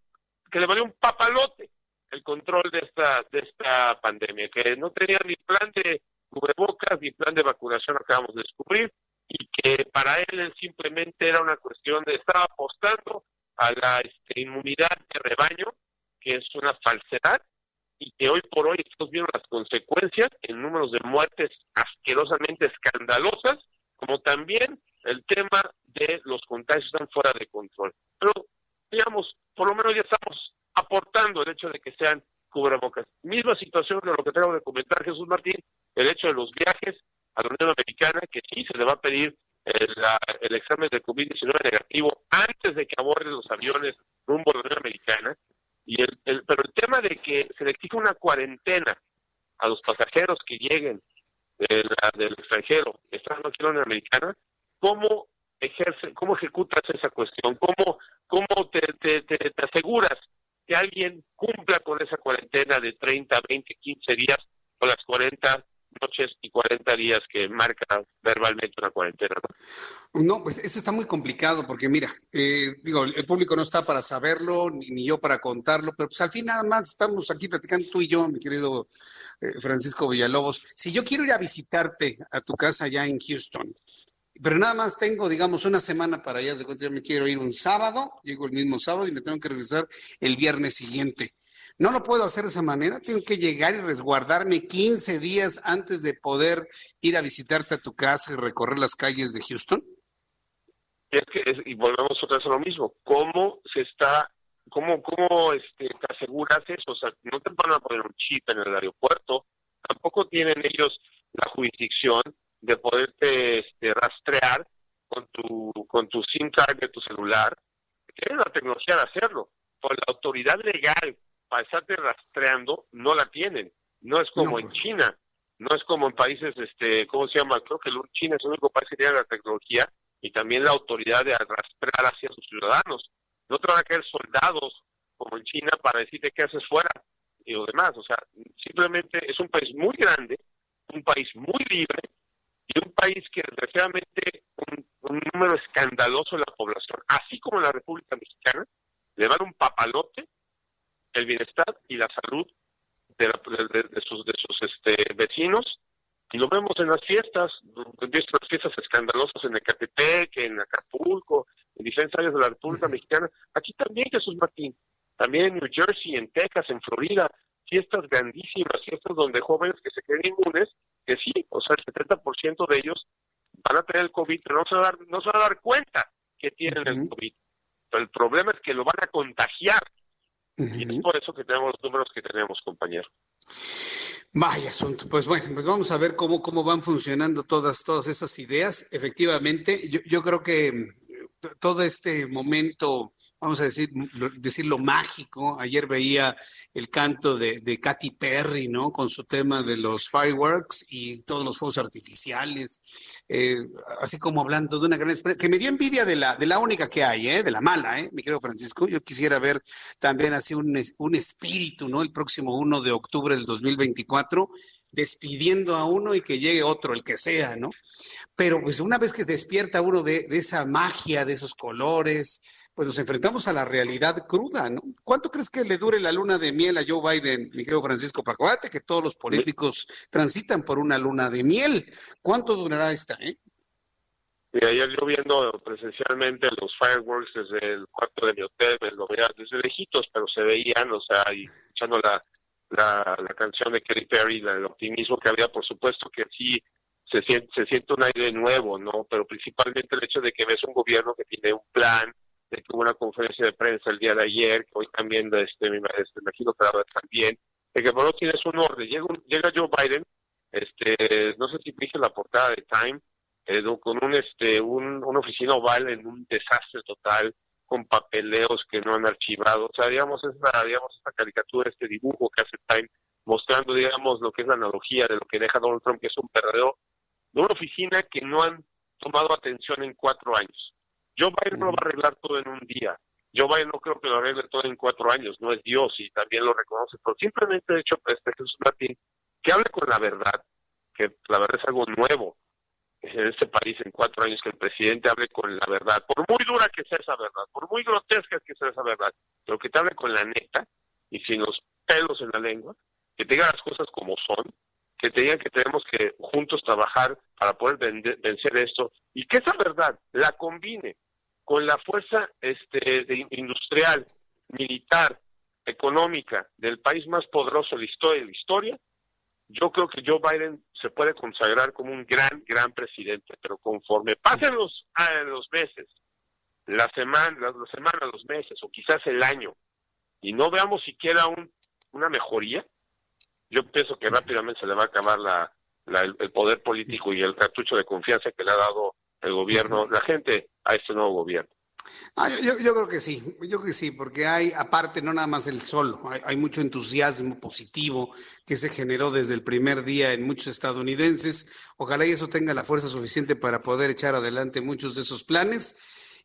que le valió un papalote el control de esta, de esta pandemia, que no tenía ni plan de cubrebocas ni plan de vacunación, acabamos de descubrir, y que para él simplemente era una cuestión de estar apostando a la este, inmunidad de rebaño que es una falsedad y que hoy por hoy estamos viendo las consecuencias en números de muertes asquerosamente escandalosas, como también el tema los contagios están fuera de control. Pero, digamos, por lo menos ya estamos aportando el hecho de que sean cubrebocas. Misma situación de lo que tengo de comentar Jesús Martín, el hecho de los viajes a la Unión Americana, que sí se le va a pedir el, examen de COVID-19 negativo antes de que aborden los aviones rumbo a la Unión Americana, y el, pero el tema de que se le exige una cuarentena a los pasajeros que lleguen de del extranjero, estando aquí en la Unión Americana, ¿cómo ejerce, cómo ejecutas esa cuestión? ¿Cómo, cómo te, te, te, aseguras que alguien cumpla con esa cuarentena de 30, 20, 15 días o las 40 noches y 40 días que marca verbalmente una cuarentena. No, pues eso está muy complicado porque mira, eh, digo, el público no está para saberlo, ni, yo para contarlo, pero pues al fin nada más estamos aquí platicando tú y yo, mi querido eh, Francisco Villalobos. Si yo quiero ir a visitarte a tu casa allá en Houston, pero nada más tengo, digamos, una semana para allá, de cuenta, me quiero ir un sábado, llego el mismo sábado y me tengo que regresar el viernes siguiente. No lo puedo hacer de esa manera, tengo que llegar y resguardarme 15 días antes de poder ir a visitarte a tu casa y recorrer las calles de Houston. Es que, y volvemos otra vez a lo mismo, ¿cómo se está, cómo, cómo este, te aseguras eso? O sea, no te van a poner un chip en el aeropuerto, tampoco tienen ellos la jurisdicción de poderte este, rastrear con tu, con tu SIM card de tu celular. Tienen la tecnología de hacerlo. Por la autoridad legal para estarte rastreando, no la tienen. No es como en China, no es como en países, este, ¿cómo se llama? Creo que China es el único país que tiene la tecnología y también la autoridad de rastrear hacia sus ciudadanos. No te van a caer soldados como en China para decirte qué haces fuera y lo demás. O sea, simplemente es un país muy grande, un país muy libre y un país que desgraciadamente un, un número escandaloso de la población, así como en la República Mexicana, le van un papalote el bienestar y la salud de, de, sus, de sus este, vecinos. Y lo vemos en las fiestas, visto las fiestas escandalosas en Ecatepec, en Acapulco, en diferentes áreas de la República Mexicana, aquí también Jesús Martín, también en New Jersey, en Texas, en Florida, fiestas grandísimas, fiestas donde jóvenes que se creen inmunes, que sí, o sea, el 70% de ellos van a tener el COVID, pero no se van a dar, no se van a dar cuenta que tienen el COVID. Pero el problema es que lo van a contagiar. Y es por eso que tenemos los números que tenemos, compañero. Vaya asunto. Pues bueno, pues vamos a ver cómo, cómo van funcionando todas, todas esas ideas. Efectivamente, yo, yo creo que todo este momento, vamos a decir, decirlo mágico. Ayer veía el canto de, de Katy Perry, ¿no? Con su tema de los fireworks y todos los fuegos artificiales, eh, así como hablando de una gran experiencia, que me dio envidia de la, de la única que hay, ¿eh? De la mala, ¿eh? Mi querido Francisco. Yo quisiera ver también así un, un espíritu, ¿no? El próximo 1 de octubre del 2024, despidiendo a uno y que llegue otro, el que sea, ¿no? Pero pues una vez que despierta uno de, esa magia, de esos colores, pues nos enfrentamos a la realidad cruda, ¿no? ¿Cuánto crees que le dure la luna de miel a Joe Biden, mi querido Francisco Pacuate, que todos los políticos transitan por una luna de miel? ¿Cuánto durará esta, eh? Y ayer yo viendo presencialmente los fireworks desde el cuarto de mi hotel, me lo veía desde lejitos, pero se veían, o sea, y escuchando la, la, la canción de Katy Perry, el optimismo que había, por supuesto que sí se siente, se siente un aire nuevo, ¿no? Pero principalmente el hecho de que ves un gobierno que tiene un plan, de que hubo una conferencia de prensa el día de ayer, que hoy también, este, me, este, imagino que la también, de que por lo tienes un orden. Llega, llega Joe Biden, este, no sé si viste la portada de Time, eh, con un, este, un, una oficina oval en un desastre total, con papeleos que no han archivado. O sea, digamos, es digamos, esta caricatura, este dibujo que hace Time, mostrando, digamos, lo que es la analogía de lo que deja Donald Trump, que es un perreo de una oficina que no han tomado atención en cuatro años. Joe Biden no lo va a arreglar todo en un día. Joe Biden no creo que lo arregle todo en cuatro años, no es Dios y también lo reconoce, pero simplemente he hecho este Jesús Martín que hable con la verdad, que la verdad es algo nuevo en este país en cuatro años que el presidente hable con la verdad, por muy dura que sea esa verdad, por muy grotesca que sea esa verdad, pero que te hable con la neta y sin los pelos en la lengua, que te diga las cosas como son que te digan que tenemos que juntos trabajar para poder vencer esto y que esa verdad la combine con la fuerza este, industrial, militar, económica del país más poderoso de de la historia, yo creo que Joe Biden se puede consagrar como un gran, gran presidente, pero conforme pasen los, los meses, la semana, las, semanas, los meses o quizás el año, y no veamos siquiera un, una mejoría, yo pienso que rápidamente se le va a acabar la, el, poder político y el cartucho de confianza que le ha dado el gobierno, la gente a este nuevo gobierno. Yo, creo que sí, yo creo que sí, porque hay, aparte, no nada más el sol, hay, mucho entusiasmo positivo que se generó desde el primer día en muchos estadounidenses. Ojalá y eso tenga la fuerza suficiente para poder echar adelante muchos de esos planes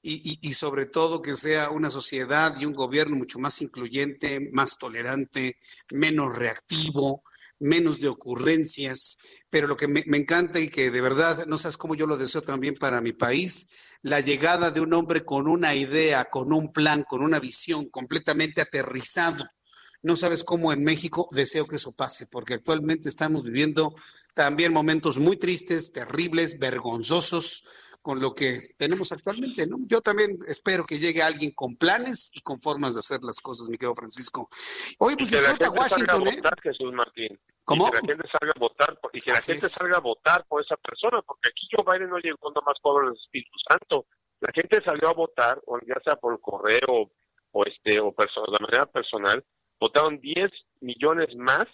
y, sobre todo que sea una sociedad y un gobierno mucho más incluyente, más tolerante, menos reactivo, menos de ocurrencias. Pero lo que me, encanta y que de verdad, no sabes cómo yo lo deseo también para mi país, la llegada de un hombre con una idea, con un plan, con una visión completamente aterrizado. No sabes cómo en México deseo que eso pase, porque actualmente estamos viviendo también momentos muy tristes, terribles, vergonzosos, con lo que tenemos actualmente, ¿no? Yo también espero que llegue alguien con planes y con formas de hacer las cosas, mi querido Francisco. Oye, pues disfruta Washington, ¿eh? Jesús Martín. ¿Cómo? Y que la gente salga a votar, y que la gente salga a votar por esa persona, porque aquí Joe Biden no llegó más pobre del Espíritu Santo. La gente salió a votar, o ya sea por correo o este o de manera personal, votaron 10 millones más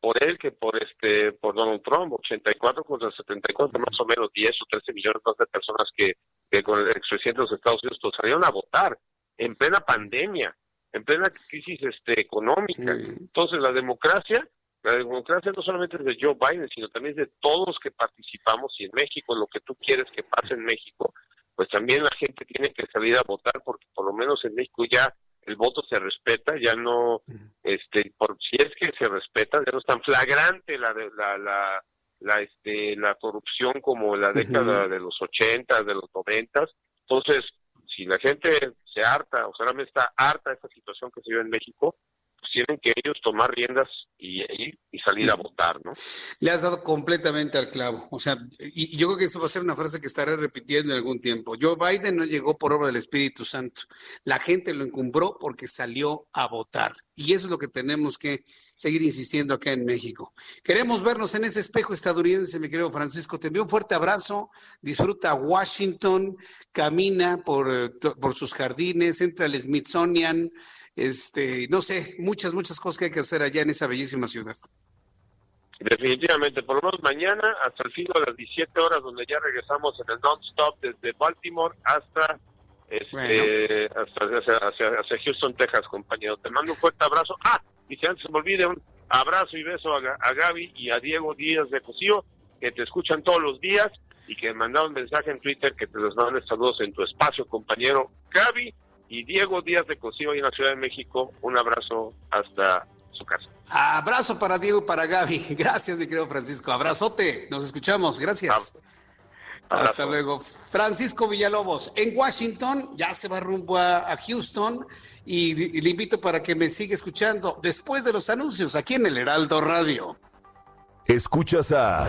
por él que por este por Donald Trump, 84 contra 74, más o menos 10 o 13 millones más de personas que, con el expresidente de los Estados Unidos pues, salieron a votar en plena pandemia. en plena crisis este, económica. Entonces la democracia, la democracia no solamente es de Joe Biden, sino también es de todos los que participamos y en México lo que tú quieres que pase en México, pues también la gente tiene que salir a votar porque por lo menos en México ya el voto se respeta, ya no, este, por si es que se respeta, ya no es tan flagrante la, la, la, la, este, la corrupción como la década de los 80, de los 90. Entonces, si la gente se harta o solamente está harta de esta situación que se vive en México, tienen que ellos tomar riendas y, y, salir a votar, ¿no? Le has dado completamente al clavo. O sea, y, yo creo que eso va a ser una frase que estaré repitiendo en algún tiempo. Joe Biden no llegó por obra del Espíritu Santo. La gente lo encumbró porque salió a votar. Y eso es lo que tenemos que seguir insistiendo acá en México. Queremos vernos en ese espejo estadounidense, mi querido Francisco. Te envío un fuerte abrazo. Disfruta Washington, camina por, eh, por sus jardines, entra al Smithsonian este, no sé, muchas, muchas cosas que hay que hacer allá en esa bellísima ciudad. Definitivamente, por lo menos mañana hasta el fin de las 17 horas, donde ya regresamos en el non-stop desde Baltimore hasta, este, hacia, Houston, Texas, compañero. Te mando un fuerte abrazo. Ah, y si antes se me olvide, un abrazo y beso a, a Gaby y a Diego Díaz de Cosío, que te escuchan todos los días y que mandaron mensaje en Twitter que te los manden saludos en tu espacio, compañero Gaby y Diego Díaz de Cosío en la Ciudad de México. Un abrazo hasta su casa. Abrazo para Diego y para Gaby. Gracias, mi querido Francisco. Abrazote. Nos escuchamos. Gracias. Hasta luego. Francisco Villalobos, en Washington, ya se va rumbo a, Houston y, le invito para que me siga escuchando después de los anuncios aquí en el Heraldo Radio. Escuchas a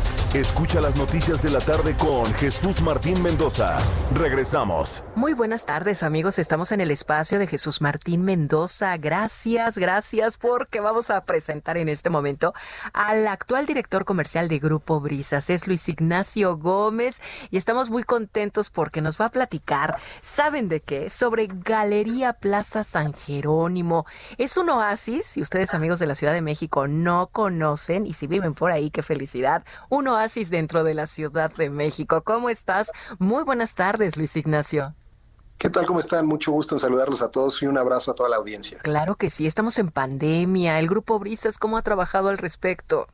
Escucha las noticias de la tarde con Jesús Martín Mendoza. Regresamos. Muy buenas tardes amigos, estamos en el espacio de Jesús Martín Mendoza. Gracias, gracias porque vamos a presentar en este momento al actual director comercial de Grupo Brisas. Es Luis Ignacio Gómez y estamos muy contentos porque nos va a platicar, ¿saben de qué? Sobre Galería Plaza San Jerónimo. Es un oasis, si ustedes amigos de la Ciudad de México no conocen y si viven por ahí, qué felicidad. Un dentro de la Ciudad de México. ¿Cómo estás? Muy buenas tardes, Luis Ignacio. ¿Qué tal? ¿Cómo están? Mucho gusto en saludarlos a todos y un abrazo a toda la audiencia. Claro que sí, estamos en pandemia. El Grupo Brisas, ¿cómo ha trabajado al respecto?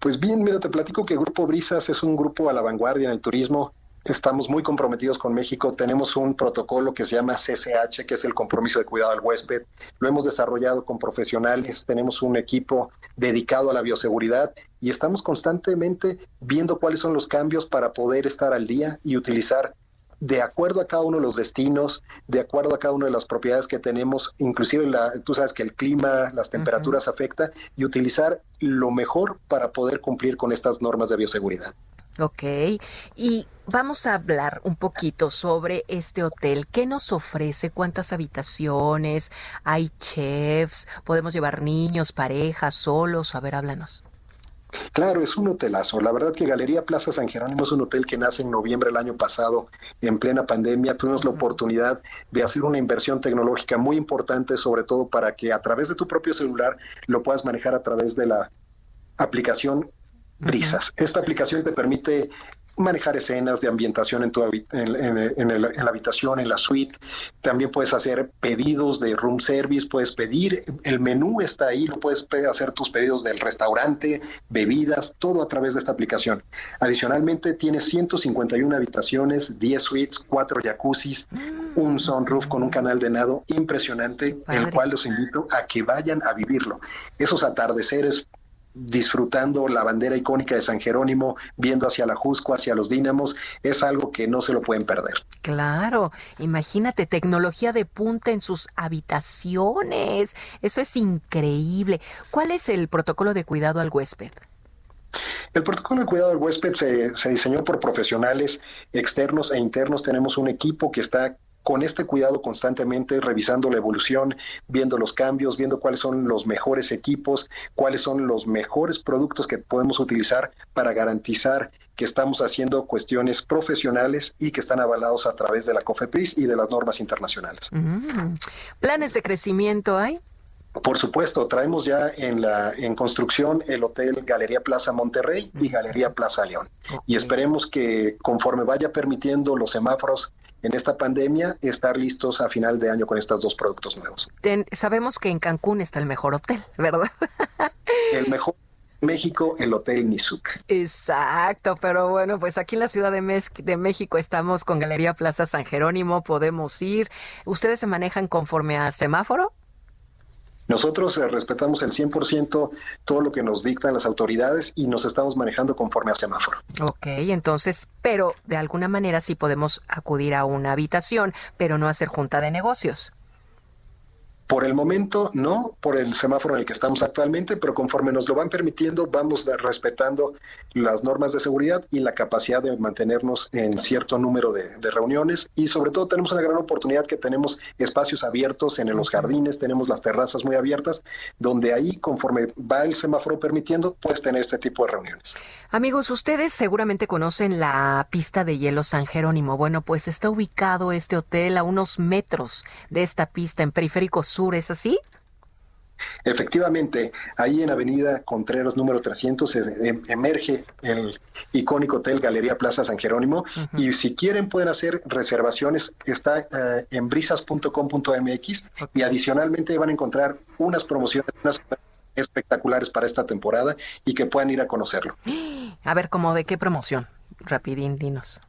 Pues bien, mira, te platico que Grupo Brisas es un grupo a la vanguardia en el turismo Estamos muy comprometidos con México. Tenemos un protocolo que se llama CCH, que es el compromiso de cuidado al huésped. Lo hemos desarrollado con profesionales. Tenemos un equipo dedicado a la bioseguridad y estamos constantemente viendo cuáles son los cambios para poder estar al día y utilizar de acuerdo a cada uno de los destinos, de acuerdo a cada una de las propiedades que tenemos, inclusive la, tú sabes que el clima, las temperaturas afecta, y utilizar lo mejor para poder cumplir con estas normas de bioseguridad. Ok, y vamos a hablar un poquito sobre este hotel. ¿Qué nos ofrece? ¿Cuántas habitaciones? ¿Hay chefs? ¿Podemos llevar niños, parejas, solos? A ver, háblanos. Claro, es un hotelazo. La verdad que Galería Plaza San Jerónimo es un hotel que nace en noviembre del año pasado, en plena pandemia. Tuvimos la oportunidad de hacer una inversión tecnológica muy importante, sobre todo para que a través de tu propio celular lo puedas manejar a través de la aplicación Brisas. Esta aplicación te permite manejar escenas de ambientación en, tu en, la habitación, en la suite. También puedes hacer pedidos de room service, puedes pedir, el menú está ahí, lo puedes hacer tus pedidos del restaurante, bebidas, todo a través de esta aplicación. Adicionalmente, tiene 151 habitaciones, 10 suites, 4 jacuzzis, mm. un sunroof con un canal de nado impresionante, el cual los invito a que vayan a vivirlo. Esos atardeceres disfrutando la bandera icónica de San Jerónimo, viendo hacia la Jusco, hacia los Dínamos, es algo que no se lo pueden perder. Claro, imagínate, tecnología de punta en sus habitaciones, eso es increíble. ¿Cuál es el protocolo de cuidado al huésped? El protocolo de cuidado al huésped se, se diseñó por profesionales externos e internos. Tenemos un equipo que está con este cuidado constantemente, revisando la evolución, viendo los cambios, viendo cuáles son los mejores equipos, cuáles son los mejores productos que podemos utilizar para garantizar que estamos haciendo cuestiones profesionales y que están avalados a través de la COFEPRIS y de las normas internacionales. ¿Planes de crecimiento hay? Por supuesto, traemos ya en la en construcción el hotel Galería Plaza Monterrey y Galería Plaza León. Y esperemos que conforme vaya permitiendo los semáforos en esta pandemia, estar listos a final de año con estos dos productos nuevos. sabemos que en Cancún está el mejor hotel, ¿verdad? el mejor México, el Hotel Nizuc. Exacto, pero bueno, pues aquí en la Ciudad de, de, México estamos con Galería Plaza San Jerónimo, podemos ir. ¿Ustedes se manejan conforme a semáforo? Nosotros eh, respetamos el 100% todo lo que nos dictan las autoridades y nos estamos manejando conforme a semáforo. Ok, entonces, pero de alguna manera sí podemos acudir a una habitación, pero no hacer junta de negocios. Por el momento no, por el semáforo en el que estamos actualmente, pero conforme nos lo van permitiendo, vamos respetando las normas de seguridad y la capacidad de mantenernos en cierto número de, reuniones. Y sobre todo tenemos una gran oportunidad que tenemos espacios abiertos en, los jardines, tenemos las terrazas muy abiertas, donde ahí, conforme va el semáforo permitiendo, puedes tener este tipo de reuniones. Amigos, ustedes seguramente conocen la pista de hielo San Jerónimo. Bueno, pues está ubicado este hotel a unos metros de esta pista en Periférico Sur, ¿es así? Efectivamente, ahí en Avenida Contreras número 300 em, emerge el icónico hotel Galería Plaza San Jerónimo y si quieren pueden hacer reservaciones, está eh, en brisas.com.mx y adicionalmente van a encontrar unas promociones, unas espectaculares para esta temporada y que puedan ir a conocerlo. A ver, ¿cómo de qué promoción? Rapidín, dinos.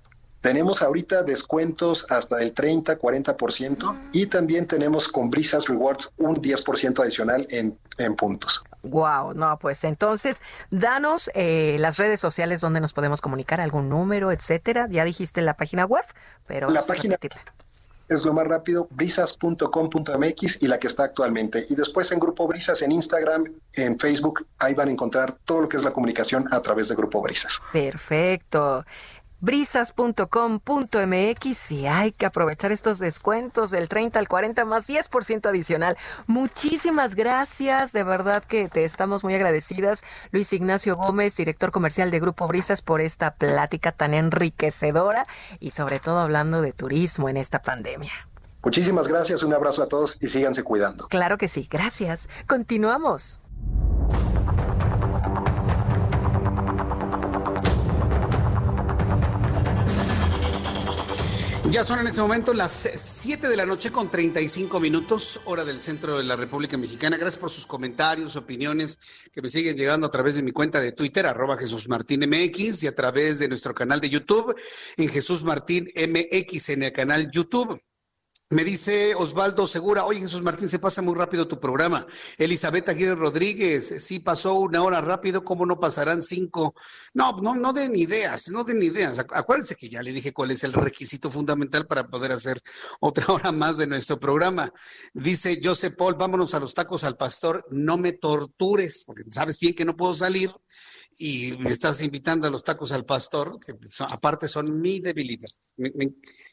Tenemos ahorita descuentos hasta el 30, 40% y también tenemos con Brisas Rewards un 10% adicional en, en puntos. Wow, no, pues entonces danos eh, las redes sociales donde nos podemos comunicar, algún número, etcétera. Ya dijiste la página web, pero la página es lo más rápido, brisas.com.mx y la que está actualmente. Y después en Grupo Brisas, en Instagram, en Facebook, ahí van a encontrar todo lo que es la comunicación a través de Grupo Brisas. Perfecto brisas.com.mx y hay que aprovechar estos descuentos del 30 al 40 más 10% adicional. Muchísimas gracias, de verdad que te estamos muy agradecidas, Luis Ignacio Gómez, director comercial de Grupo Brisas, por esta plática tan enriquecedora y sobre todo hablando de turismo en esta pandemia. Muchísimas gracias, un abrazo a todos y síganse cuidando. Claro que sí, gracias. Continuamos. Ya son en este momento las 7 de la noche con 35 minutos, hora del centro de la República Mexicana. Gracias por sus comentarios, opiniones que me siguen llegando a través de mi cuenta de Twitter, arroba Jesús Martín MX, y a través de nuestro canal de YouTube, en Jesús Martín MX, en el canal YouTube. Me dice Osvaldo Segura, oye Jesús Martín, se pasa muy rápido tu programa. Elizabeth Aguirre Rodríguez, sí pasó una hora rápido, ¿cómo no pasarán cinco? No, no, no den ideas, no den ideas. Acuérdense que ya le dije cuál es el requisito fundamental para poder hacer otra hora más de nuestro programa. Dice Joseph Paul, vámonos a los tacos al pastor, no me tortures, porque sabes bien que no puedo salir y me estás invitando a los tacos al pastor, que aparte son mi debilidad.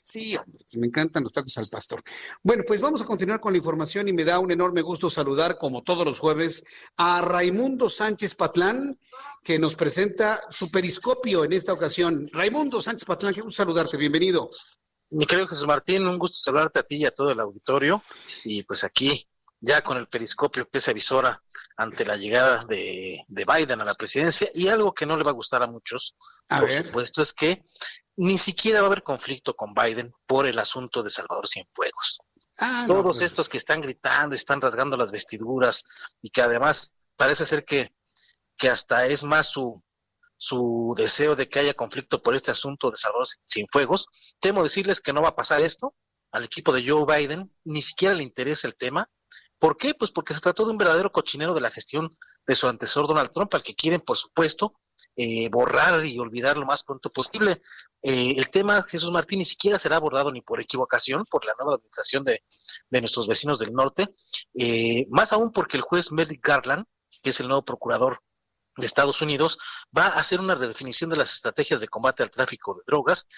sí, me encantan los tacos al pastor. Bueno, pues vamos a continuar con la información y me da un enorme gusto saludar, como todos los jueves, a Raimundo Sánchez Patlán, que nos presenta su periscopio en esta ocasión. Raimundo Sánchez Patlán, qué gusto saludarte, bienvenido. Mi querido Jesús Martín, un gusto saludarte a ti y a todo el auditorio. Y pues aquí ya con el periscopio que se avisora ante la llegada de, Biden a la presidencia y algo que no le va a gustar a muchos, por supuesto, es que ni siquiera va a haber conflicto con Biden por el asunto de Salvador Cienfuegos. Ah, Todos pues. estos que están gritando, están rasgando las vestiduras y que además parece ser que, que hasta es más su, su deseo de que haya conflicto por este asunto de Salvador Cienfuegos, temo decirles que no va a pasar esto. Al equipo de Joe Biden ni siquiera le interesa el tema ¿Por qué? Pues porque se trató de un verdadero cochinero de la gestión de su antecesor Donald Trump, al que quieren, por supuesto, eh, borrar y olvidar lo más pronto posible. Eh, el tema, Jesús Martín, ni siquiera será abordado ni por equivocación por la nueva administración de, nuestros vecinos del norte, eh, más aún porque el juez Merrick Garland, que es el nuevo procurador de Estados Unidos, va a hacer una redefinición de las estrategias de combate al tráfico de drogas,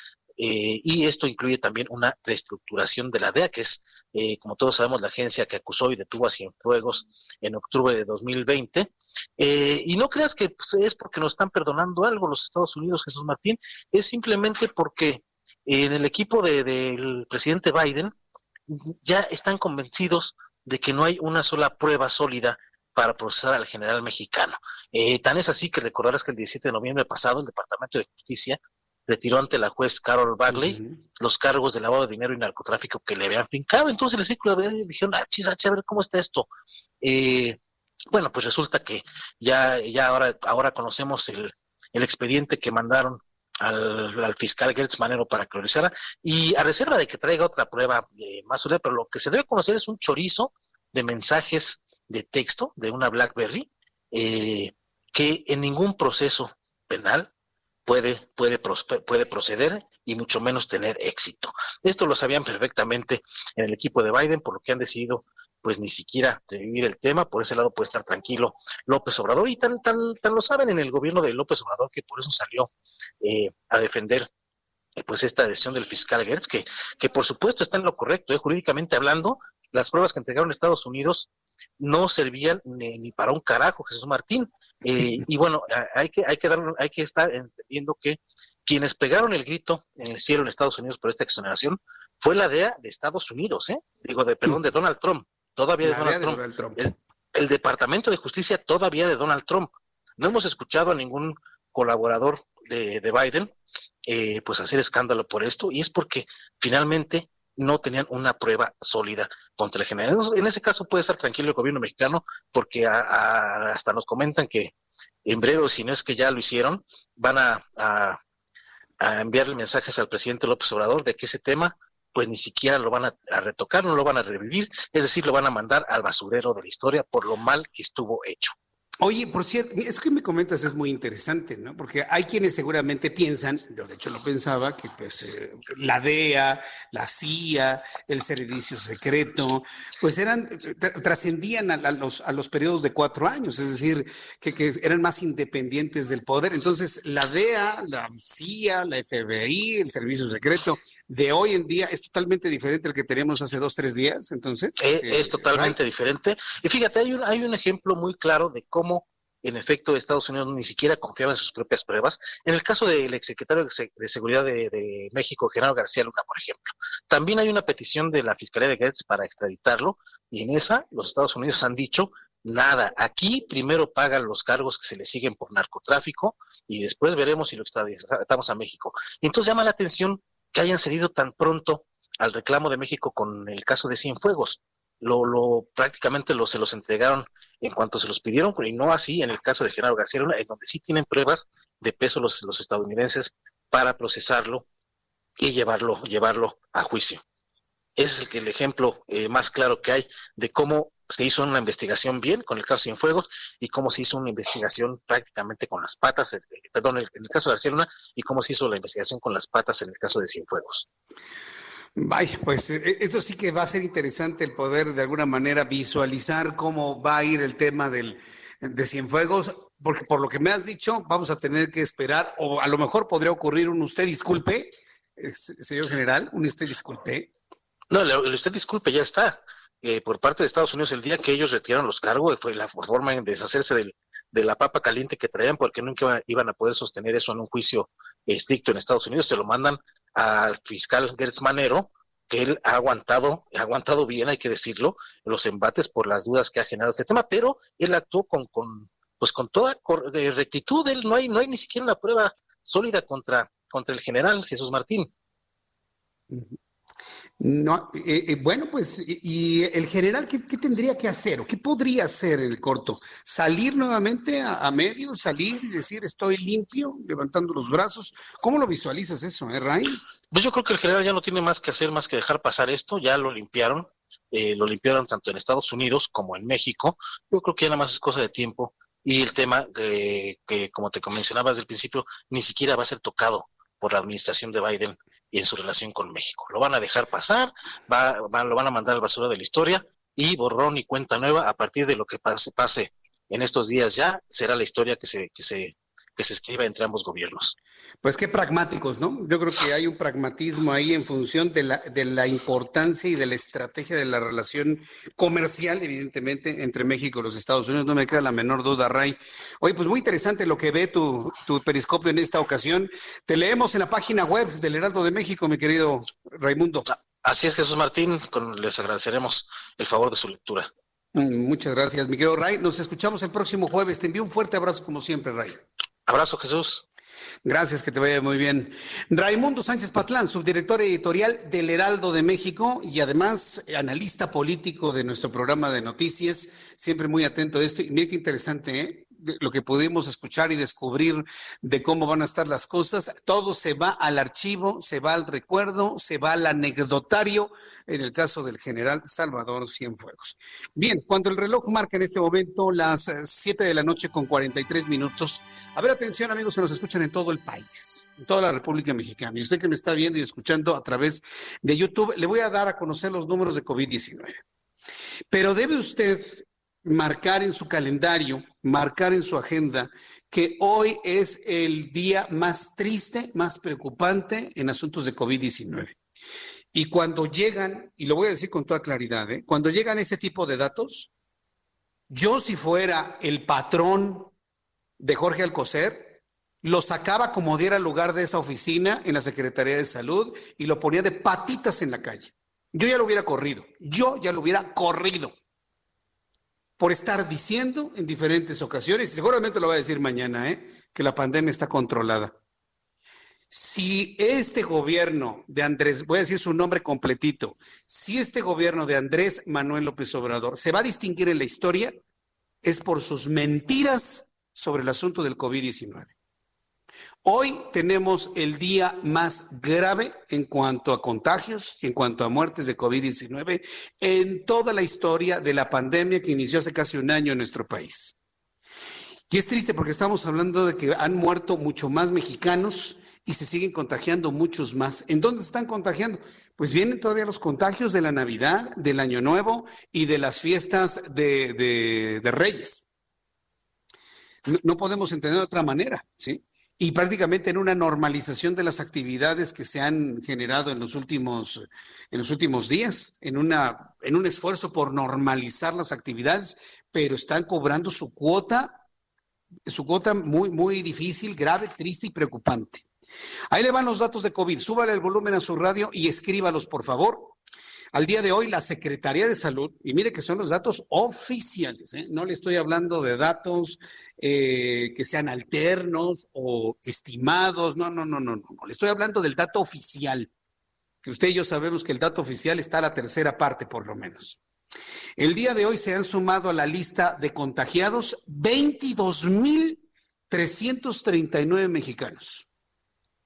eh, y esto incluye también una reestructuración de la DEA, que es, eh, como todos sabemos, la agencia que acusó y detuvo a Cienfuegos en octubre de 2020. Eh, y no creas que pues, es porque nos están perdonando algo los Estados Unidos, Jesús Martín, es simplemente porque en el equipo del presidente Biden ya están convencidos de que no hay una sola prueba sólida para procesar al general mexicano. Eh, tan es así que recordarás que el 17 de noviembre pasado el Departamento de Justicia retiró ante la juez Carol Bagley los cargos de lavado de dinero y narcotráfico que le habían fincado. Entonces el círculo de dijeron, ah, chis, a ver cómo está esto. Eh, bueno, pues resulta que ya, ya ahora, ahora conocemos el, el expediente que mandaron al, fiscal Gertz Manero para que lo realizara, y a reserva de que traiga otra prueba eh, más sólida, pero lo que se debe conocer es un chorizo de mensajes de texto de una BlackBerry eh, que en ningún proceso penal puede, puede, puede proceder y mucho menos tener éxito. Esto lo sabían perfectamente en el equipo de Biden, por lo que han decidido pues ni siquiera revivir el tema, por ese lado puede estar tranquilo López Obrador y tan, tan, tan lo saben en el gobierno de López Obrador que por eso salió eh, a defender pues esta decisión del fiscal Gertz, que, que por supuesto está en lo correcto, eh, jurídicamente hablando, las pruebas que entregaron Estados Unidos no servían ni, para un carajo, Jesús Martín. y bueno, hay que, hay, que dar, hay que estar entendiendo que quienes pegaron el grito en el cielo en Estados Unidos por esta exoneración fue la DEA de Estados Unidos, ¿eh? digo, de, perdón, de Donald Trump todavía de Donald Trump. El, Departamento de Justicia todavía de Donald Trump. No hemos escuchado a ningún colaborador de, Biden eh, pues hacer escándalo por esto y es porque finalmente no tenían una prueba sólida contra el general. En ese caso puede estar tranquilo el gobierno mexicano porque hasta nos comentan que en breve, si no es que ya lo hicieron, van a, a enviarle mensajes al presidente López Obrador de que ese tema pues ni siquiera lo van a, retocar, no lo van a revivir, es decir, lo van a mandar al basurero de la historia por lo mal que estuvo hecho. Oye, por cierto, eso que me comentas es muy interesante, ¿no? Porque hay quienes seguramente piensan, yo de hecho lo pensaba, que pues eh, la DEA, la CIA, el servicio secreto, pues eran, trascendían a, los, a los periodos de cuatro años, es decir, que, eran más independientes del poder. Entonces, la DEA, la CIA, la FBI, el servicio secreto, de hoy en día es totalmente diferente al que teníamos hace dos, tres días, entonces. Eh, es totalmente diferente. Y fíjate, hay un, hay un ejemplo muy claro de cómo, en efecto, Estados Unidos ni siquiera confiaba en sus propias pruebas. En el caso del exsecretario de Seguridad de, México, Genaro García Luna, por ejemplo. También hay una petición de la Fiscalía de Gertz para extraditarlo, y en esa los Estados Unidos han dicho nada. Aquí primero pagan los cargos que se le siguen por narcotráfico y después veremos si lo extraditamos a México. Y entonces llama la atención que hayan cedido tan pronto al reclamo de México con el caso de Cienfuegos. Lo, lo prácticamente lo, se los entregaron en cuanto se los pidieron, y no así en el caso de Genaro García en donde sí tienen pruebas de peso los, los estadounidenses para procesarlo y llevarlo, llevarlo a juicio. Ese es el, ejemplo eh, más claro que hay de cómo se hizo una investigación bien con el caso Cienfuegos y cómo se hizo una investigación prácticamente con las patas, eh, perdón, en el caso de García y cómo se hizo la investigación con las patas en el caso de Cienfuegos. Vaya, pues eh, esto sí que va a ser interesante el poder de alguna manera visualizar cómo va a ir el tema del, de Cienfuegos, porque por lo que me has dicho, vamos a tener que esperar, o a lo mejor podría ocurrir un usted disculpe, señor general, un usted disculpe. No, el usted disculpe ya está. Eh, por parte de Estados Unidos el día que ellos retiraron los cargos, fue la forma en deshacerse de la papa caliente que traían, porque nunca iban a poder sostener eso en un juicio estricto en Estados Unidos. Se lo mandan al fiscal Gertz Manero, que él ha aguantado, ha aguantado bien, hay que decirlo, los embates por las dudas que ha generado este tema, pero él actuó con, con pues con toda eh, rectitud, él no hay, no hay ni siquiera una prueba sólida contra, contra el general Jesús Martín. No, eh, eh, bueno, pues, y, el general qué, tendría que hacer o qué podría hacer en el corto? ¿Salir nuevamente a, medio, salir y decir estoy limpio, levantando los brazos? ¿Cómo lo visualizas eso, eh, Ray? Pues yo creo que el general ya no tiene más que hacer más que dejar pasar esto, ya lo limpiaron, eh, lo limpiaron tanto en Estados Unidos como en México. Yo creo que ya nada más es cosa de tiempo y el tema que, como te mencionaba desde el principio, ni siquiera va a ser tocado por la administración de Biden y en su relación con México. Lo van a dejar pasar, va, lo van a mandar al basura de la historia y borrón y cuenta nueva a partir de lo que pase, pase en estos días ya será la historia que se, que se que se escriba entre ambos gobiernos. Pues qué pragmáticos, ¿no? Yo creo que hay un pragmatismo ahí en función de la, de la importancia y de la estrategia de la relación comercial, evidentemente, entre México y los Estados Unidos. No me queda la menor duda, Ray. Oye, pues muy interesante lo que ve tu, tu periscopio en esta ocasión. Te leemos en la página web del Heraldo de México, mi querido Raimundo. Así es, Jesús Martín, les agradeceremos el favor de su lectura. Mm, muchas gracias, Miguel Ray. Nos escuchamos el próximo jueves. Te envío un fuerte abrazo como siempre, Ray. Abrazo, Jesús. Gracias, que te vaya muy bien. Raimundo Sánchez Patlán, subdirector editorial del Heraldo de México y además analista político de nuestro programa de noticias, siempre muy atento a esto. Y mira qué interesante, ¿eh? Lo que pudimos escuchar y descubrir de cómo van a estar las cosas, todo se va al archivo, se va al recuerdo, se va al anecdotario, en el caso del general Salvador Cienfuegos. Bien, cuando el reloj marca en este momento las 7 eh, de la noche con 43 minutos, a ver, atención amigos que nos escuchan en todo el país, en toda la República Mexicana, y usted que me está viendo y escuchando a través de YouTube, le voy a dar a conocer los números de COVID-19. Pero debe usted marcar en su calendario, marcar en su agenda que hoy es el día más triste, más preocupante en asuntos de COVID-19. Y cuando llegan, y lo voy a decir con toda claridad, ¿eh? cuando llegan este tipo de datos, yo si fuera el patrón de Jorge Alcocer, lo sacaba como diera lugar de esa oficina en la Secretaría de Salud y lo ponía de patitas en la calle. Yo ya lo hubiera corrido, yo ya lo hubiera corrido por estar diciendo en diferentes ocasiones, y seguramente lo va a decir mañana, ¿eh? que la pandemia está controlada. Si este gobierno de Andrés, voy a decir su nombre completito, si este gobierno de Andrés Manuel López Obrador se va a distinguir en la historia, es por sus mentiras sobre el asunto del COVID-19. Hoy tenemos el día más grave en cuanto a contagios, en cuanto a muertes de COVID-19 en toda la historia de la pandemia que inició hace casi un año en nuestro país. Y es triste porque estamos hablando de que han muerto mucho más mexicanos y se siguen contagiando muchos más. ¿En dónde están contagiando? Pues vienen todavía los contagios de la Navidad, del Año Nuevo y de las fiestas de, Reyes. No, no, podemos entender de otra manera, ¿sí? Y prácticamente en una normalización de las actividades que se han generado en los últimos, en los últimos días, en, una, en un esfuerzo por normalizar las actividades, pero están cobrando su cuota, su cuota muy, muy difícil, grave, triste y preocupante. Ahí le van los datos de COVID. Súbale el volumen a su radio y escríbalos, por favor. Al día de hoy, la Secretaría de Salud, y mire que son los datos oficiales, ¿eh? no le estoy hablando de datos eh, que sean alternos o estimados, no, no, no, no, no, le estoy hablando del dato oficial, que usted y yo sabemos que el dato oficial está a la tercera parte, por lo menos. El día de hoy se han sumado a la lista de contagiados 22.339 mexicanos.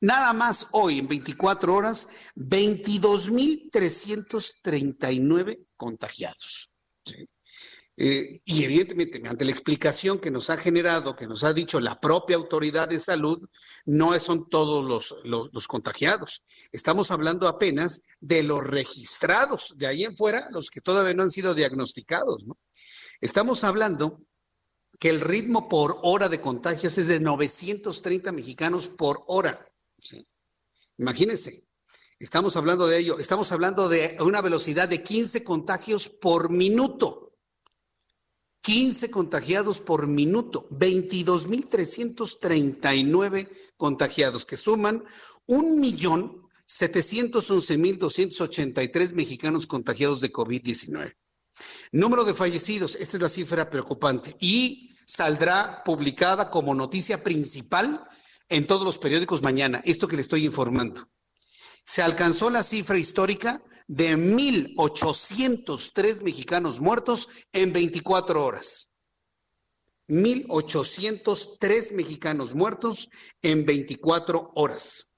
Nada más hoy, en 24 horas, 22.339 contagiados. Eh, y evidentemente, ante la explicación que nos ha generado, que nos ha dicho la propia autoridad de salud, no son todos los, los, contagiados. Estamos hablando apenas de los registrados, de ahí en fuera, los que todavía no han sido diagnosticados. Estamos hablando que el ritmo por hora de contagios es de 930 mexicanos por hora. Imagínense, estamos hablando de ello, estamos hablando de una velocidad de 15 contagios por minuto. 15 contagiados por minuto, 22.339 contagiados, que suman 1.711.283 mexicanos contagiados de COVID-19. Número de fallecidos, esta es la cifra preocupante y saldrá publicada como noticia principal en todos los periódicos mañana, esto que le estoy informando. Se alcanzó la cifra histórica de 1.803 mexicanos muertos en 24 horas. 1.803 mexicanos muertos en 24 horas.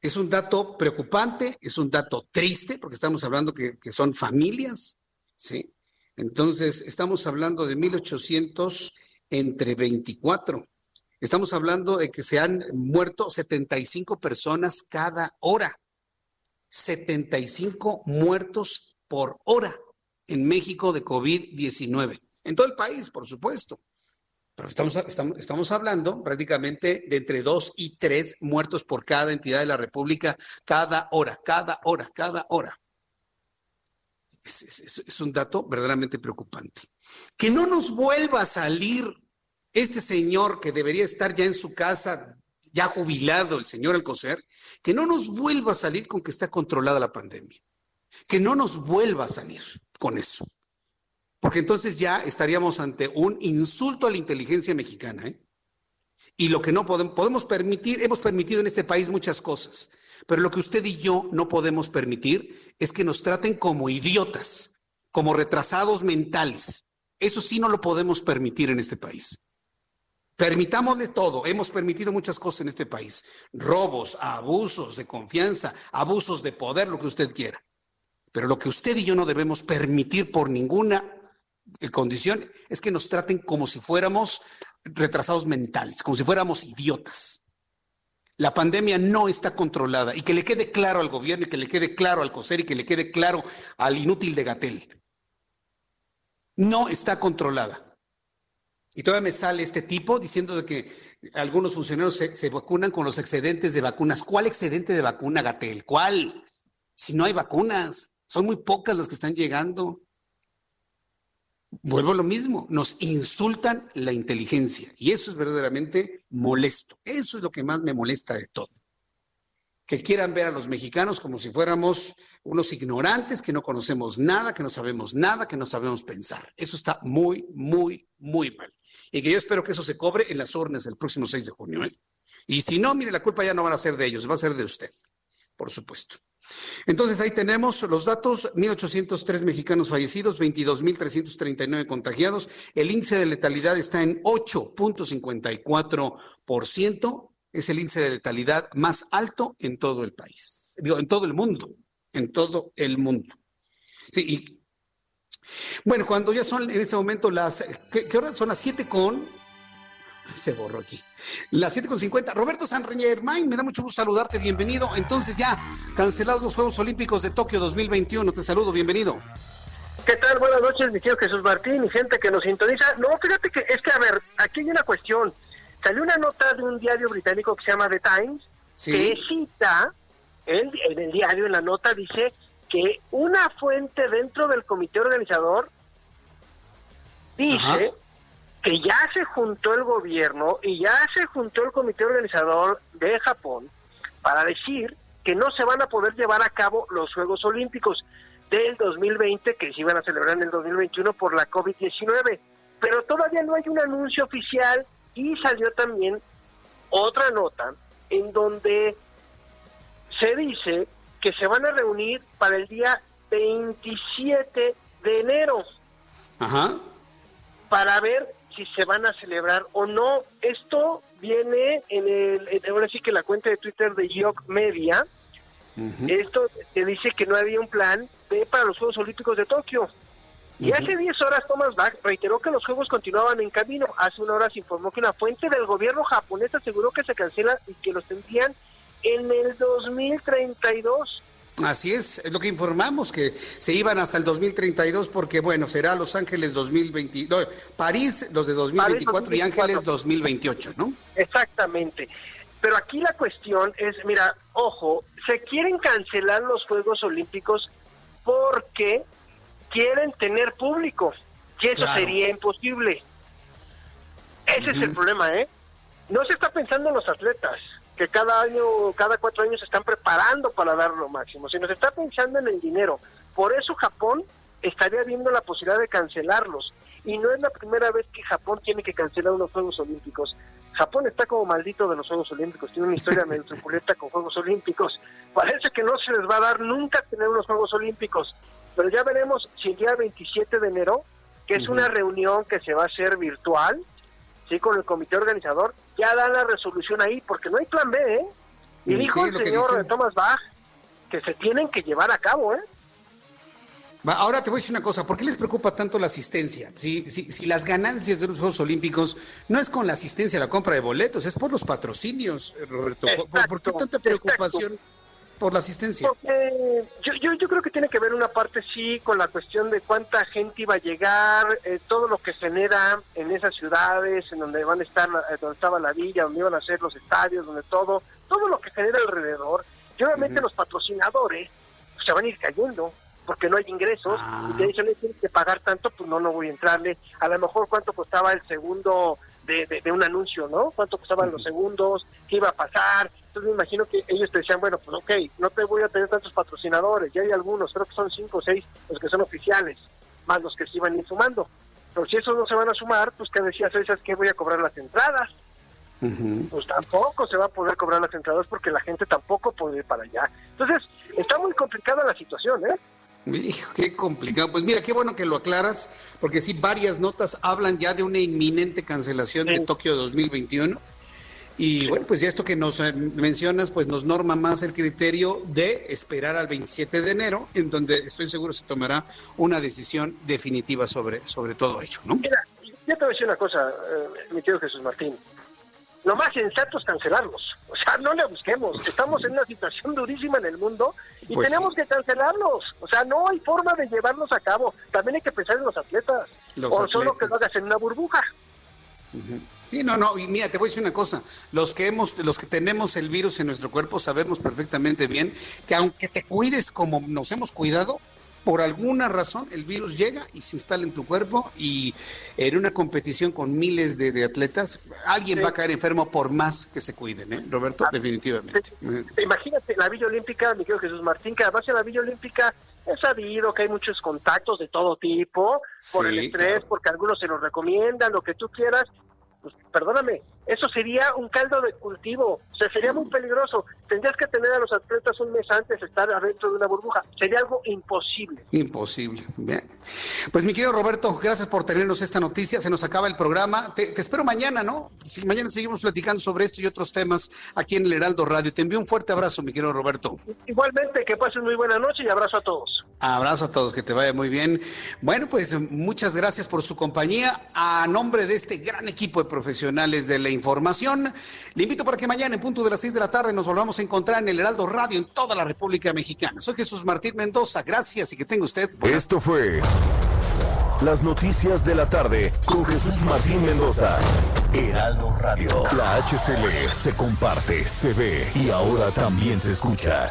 Es un dato preocupante, es un dato triste, porque estamos hablando que, son familias, ¿sí? Entonces, estamos hablando de 1.800 entre 24. Estamos hablando de que se han muerto 75 personas cada hora. 75 muertos por hora en México de COVID-19. En todo el país, por supuesto. Pero estamos, hablando prácticamente de entre dos y tres muertos por cada entidad de la República cada hora, cada hora, cada hora. Es un dato verdaderamente preocupante. Que no nos vuelva a salir este señor que debería estar ya en su casa ya jubilado el señor Alcocer, que no nos vuelva a salir con que está controlada la pandemia, que no nos vuelva a salir con eso, porque entonces ya estaríamos ante un insulto a la inteligencia mexicana. ¿eh? Y lo que no podemos, podemos permitir, hemos permitido en este país muchas cosas, pero lo que usted y yo no podemos permitir es que nos traten como idiotas, como retrasados mentales. Eso sí no lo podemos permitir en este país. Permitámosle todo. Hemos permitido muchas cosas en este país. Robos, abusos de confianza, abusos de poder, lo que usted quiera. Pero lo que usted y yo no debemos permitir por ninguna eh, condición es que nos traten como si fuéramos retrasados mentales, como si fuéramos idiotas. La pandemia no está controlada y que le quede claro al gobierno y que le quede claro al COSER y que le quede claro al inútil de Gatel. No está controlada. Y todavía me sale este tipo diciendo de que algunos funcionarios se, se, vacunan con los excedentes de vacunas. ¿Cuál excedente de vacuna, Gatel? ¿Cuál? Si no hay vacunas, son muy pocas las que están llegando. Vuelvo a lo mismo, nos insultan la inteligencia y eso es verdaderamente molesto. Eso es lo que más me molesta de todo. Que quieran ver a los mexicanos como si fuéramos unos ignorantes, que no conocemos nada, que no sabemos nada, que no sabemos pensar. Eso está muy, muy, muy mal. Y que yo espero que eso se cobre en las urnas el próximo 6 de junio. ¿eh? Y si no, mire, la culpa ya no va a ser de ellos, va a ser de usted, por supuesto. Entonces ahí tenemos los datos, 1.803 mexicanos fallecidos, 22.339 contagiados. El índice de letalidad está en 8.54%. Es el índice de letalidad más alto en todo el país. En todo el mundo. En todo el mundo. Sí, y bueno, cuando ya son en ese momento las, ¿qué, qué hora son las 7 con se borró aquí. Las 7.50. Roberto San Germain, me da mucho gusto saludarte, bienvenido. Entonces ya, cancelados los Juegos Olímpicos de Tokio 2021, te saludo, bienvenido. ¿Qué tal? Buenas noches, mi querido Jesús Martín y gente que nos sintoniza. No, fíjate que es que, a ver, aquí hay una cuestión. Salió una nota de un diario británico que se llama The Times, ¿Sí? que cita, en, en el diario, en la nota, dice que una fuente dentro del comité organizador dice... Ajá que ya se juntó el gobierno y ya se juntó el comité organizador de Japón para decir que no se van a poder llevar a cabo los Juegos Olímpicos del 2020 que se iban a celebrar en el 2021 por la COVID-19. Pero todavía no hay un anuncio oficial y salió también otra nota en donde se dice que se van a reunir para el día 27 de enero. Ajá. Para ver si se van a celebrar o no. Esto viene en el, ahora sí que la cuenta de Twitter de York Media. Uh -huh. Esto te dice que no había un plan B para los Juegos Olímpicos de Tokio. Y uh -huh. hace 10 horas Thomas Bach reiteró que los Juegos continuaban en camino. Hace una hora se informó que una fuente del gobierno japonés aseguró que se cancela y que los tendrían en el 2032. Así es, es lo que informamos, que se iban hasta el 2032 porque, bueno, será Los Ángeles 2020, no, París los de 2024 París, y Ángeles 2028, ¿no? Exactamente. Pero aquí la cuestión es, mira, ojo, se quieren cancelar los Juegos Olímpicos porque quieren tener público, y eso claro. sería imposible. Ese uh -huh. es el problema, ¿eh? No se está pensando en los atletas que cada año, cada cuatro años se están preparando para dar lo máximo, sino se está pensando en el dinero. Por eso Japón estaría viendo la posibilidad de cancelarlos. Y no es la primera vez que Japón tiene que cancelar unos Juegos Olímpicos. Japón está como maldito de los Juegos Olímpicos, tiene una historia medio truculenta con Juegos Olímpicos. Parece que no se les va a dar nunca tener unos Juegos Olímpicos, pero ya veremos si el día 27 de enero, que es uh -huh. una reunión que se va a hacer virtual, sí, con el comité organizador, ya da la resolución ahí, porque no hay plan B, ¿eh? Y sí, dijo el señor Thomas Bach que se tienen que llevar a cabo, ¿eh? Ahora te voy a decir una cosa, ¿por qué les preocupa tanto la asistencia? Si, si, si, las ganancias de los Juegos Olímpicos no es con la asistencia, la compra de boletos, es por los patrocinios, Roberto. Exacto, ¿Por, ¿Por, qué tanta preocupación? Exacto por la asistencia? Porque yo, yo, yo, creo que tiene que ver una parte, sí, con la cuestión de cuánta gente iba a llegar, eh, todo lo que genera en esas ciudades, en donde van a estar, eh, donde estaba la villa, donde iban a ser los estadios, donde todo, todo lo que genera alrededor. Y obviamente uh -huh. los patrocinadores pues, se van a ir cayendo porque no hay ingresos ah. y te dicen, tienes que pagar tanto, pues no, no voy a entrarle. A lo mejor cuánto costaba el segundo de, un anuncio, ¿no? ¿Cuánto costaban los segundos? ¿Qué iba a pasar? Entonces me imagino que ellos te decían, bueno, pues ok, no te voy a tener tantos patrocinadores, ya hay algunos, creo que son cinco o seis los que son oficiales, más los que se iban a ir sumando. Pero si esos no se van a sumar, pues que decías, ¿sabes qué? Voy a cobrar las entradas. Pues tampoco se va a poder cobrar las entradas porque la gente tampoco puede ir para allá. Entonces, está muy complicada la situación, ¿eh? Hijo, qué complicado. Pues mira, qué bueno que lo aclaras, porque sí, varias notas hablan ya de una inminente cancelación de Tokio 2021. Y bueno, pues ya esto que nos eh, mencionas, pues nos norma más el criterio de esperar al 27 de enero, en donde estoy seguro se tomará una decisión definitiva sobre, sobre todo ello, ¿no? Mira, yo te voy a decir una cosa, eh, mi querido Jesús Martín lo más sensato es cancelarlos. O sea, no le busquemos. Estamos en una situación durísima en el mundo y pues tenemos que cancelarlos. O sea, no hay forma de llevarlos a cabo. También hay que pensar en los atletas. o solo que lo hagas en una burbuja. Sí, no, no, y mira, te voy a decir una cosa, los que hemos, los que tenemos el virus en nuestro cuerpo sabemos perfectamente bien que aunque te cuides como nos hemos cuidado, por alguna razón el virus llega y se instala en tu cuerpo y en una competición con miles de, atletas, alguien va a caer enfermo por más que se cuiden, ¿eh? Roberto? Ah, definitivamente. Imagínate la Villa Olímpica, mi querido Jesús Martín, que además en la Villa Olímpica es sabido que hay muchos contactos de todo tipo, por el estrés, porque algunos se los recomiendan, lo que tú quieras, pues perdóname, eso sería un caldo de cultivo, o sea, sería muy peligroso. Tendrías que tener a los atletas un mes antes de estar adentro de una burbuja, sería algo imposible. Imposible, bien. Pues mi querido Roberto, gracias por tenernos esta noticia, se nos acaba el programa, te, espero mañana, ¿no? Si mañana seguimos platicando sobre esto y otros temas aquí en el Heraldo Radio. Te envío un fuerte abrazo, mi querido Roberto. Igualmente, que pasen muy buena noche y abrazo a todos. Abrazo a todos, que te vaya muy bien. Bueno, pues muchas gracias por su compañía. A nombre de este gran equipo de profesionales de la información. Le invito para que mañana en punto de las 6 de la tarde nos volvamos a encontrar en el Heraldo Radio en toda la República Mexicana. Soy Jesús Martín Mendoza. Gracias y que tenga usted. Esto fue las noticias de la tarde con Jesús Martín Mendoza. Heraldo Radio. La HCL se comparte, se ve y ahora también se escucha.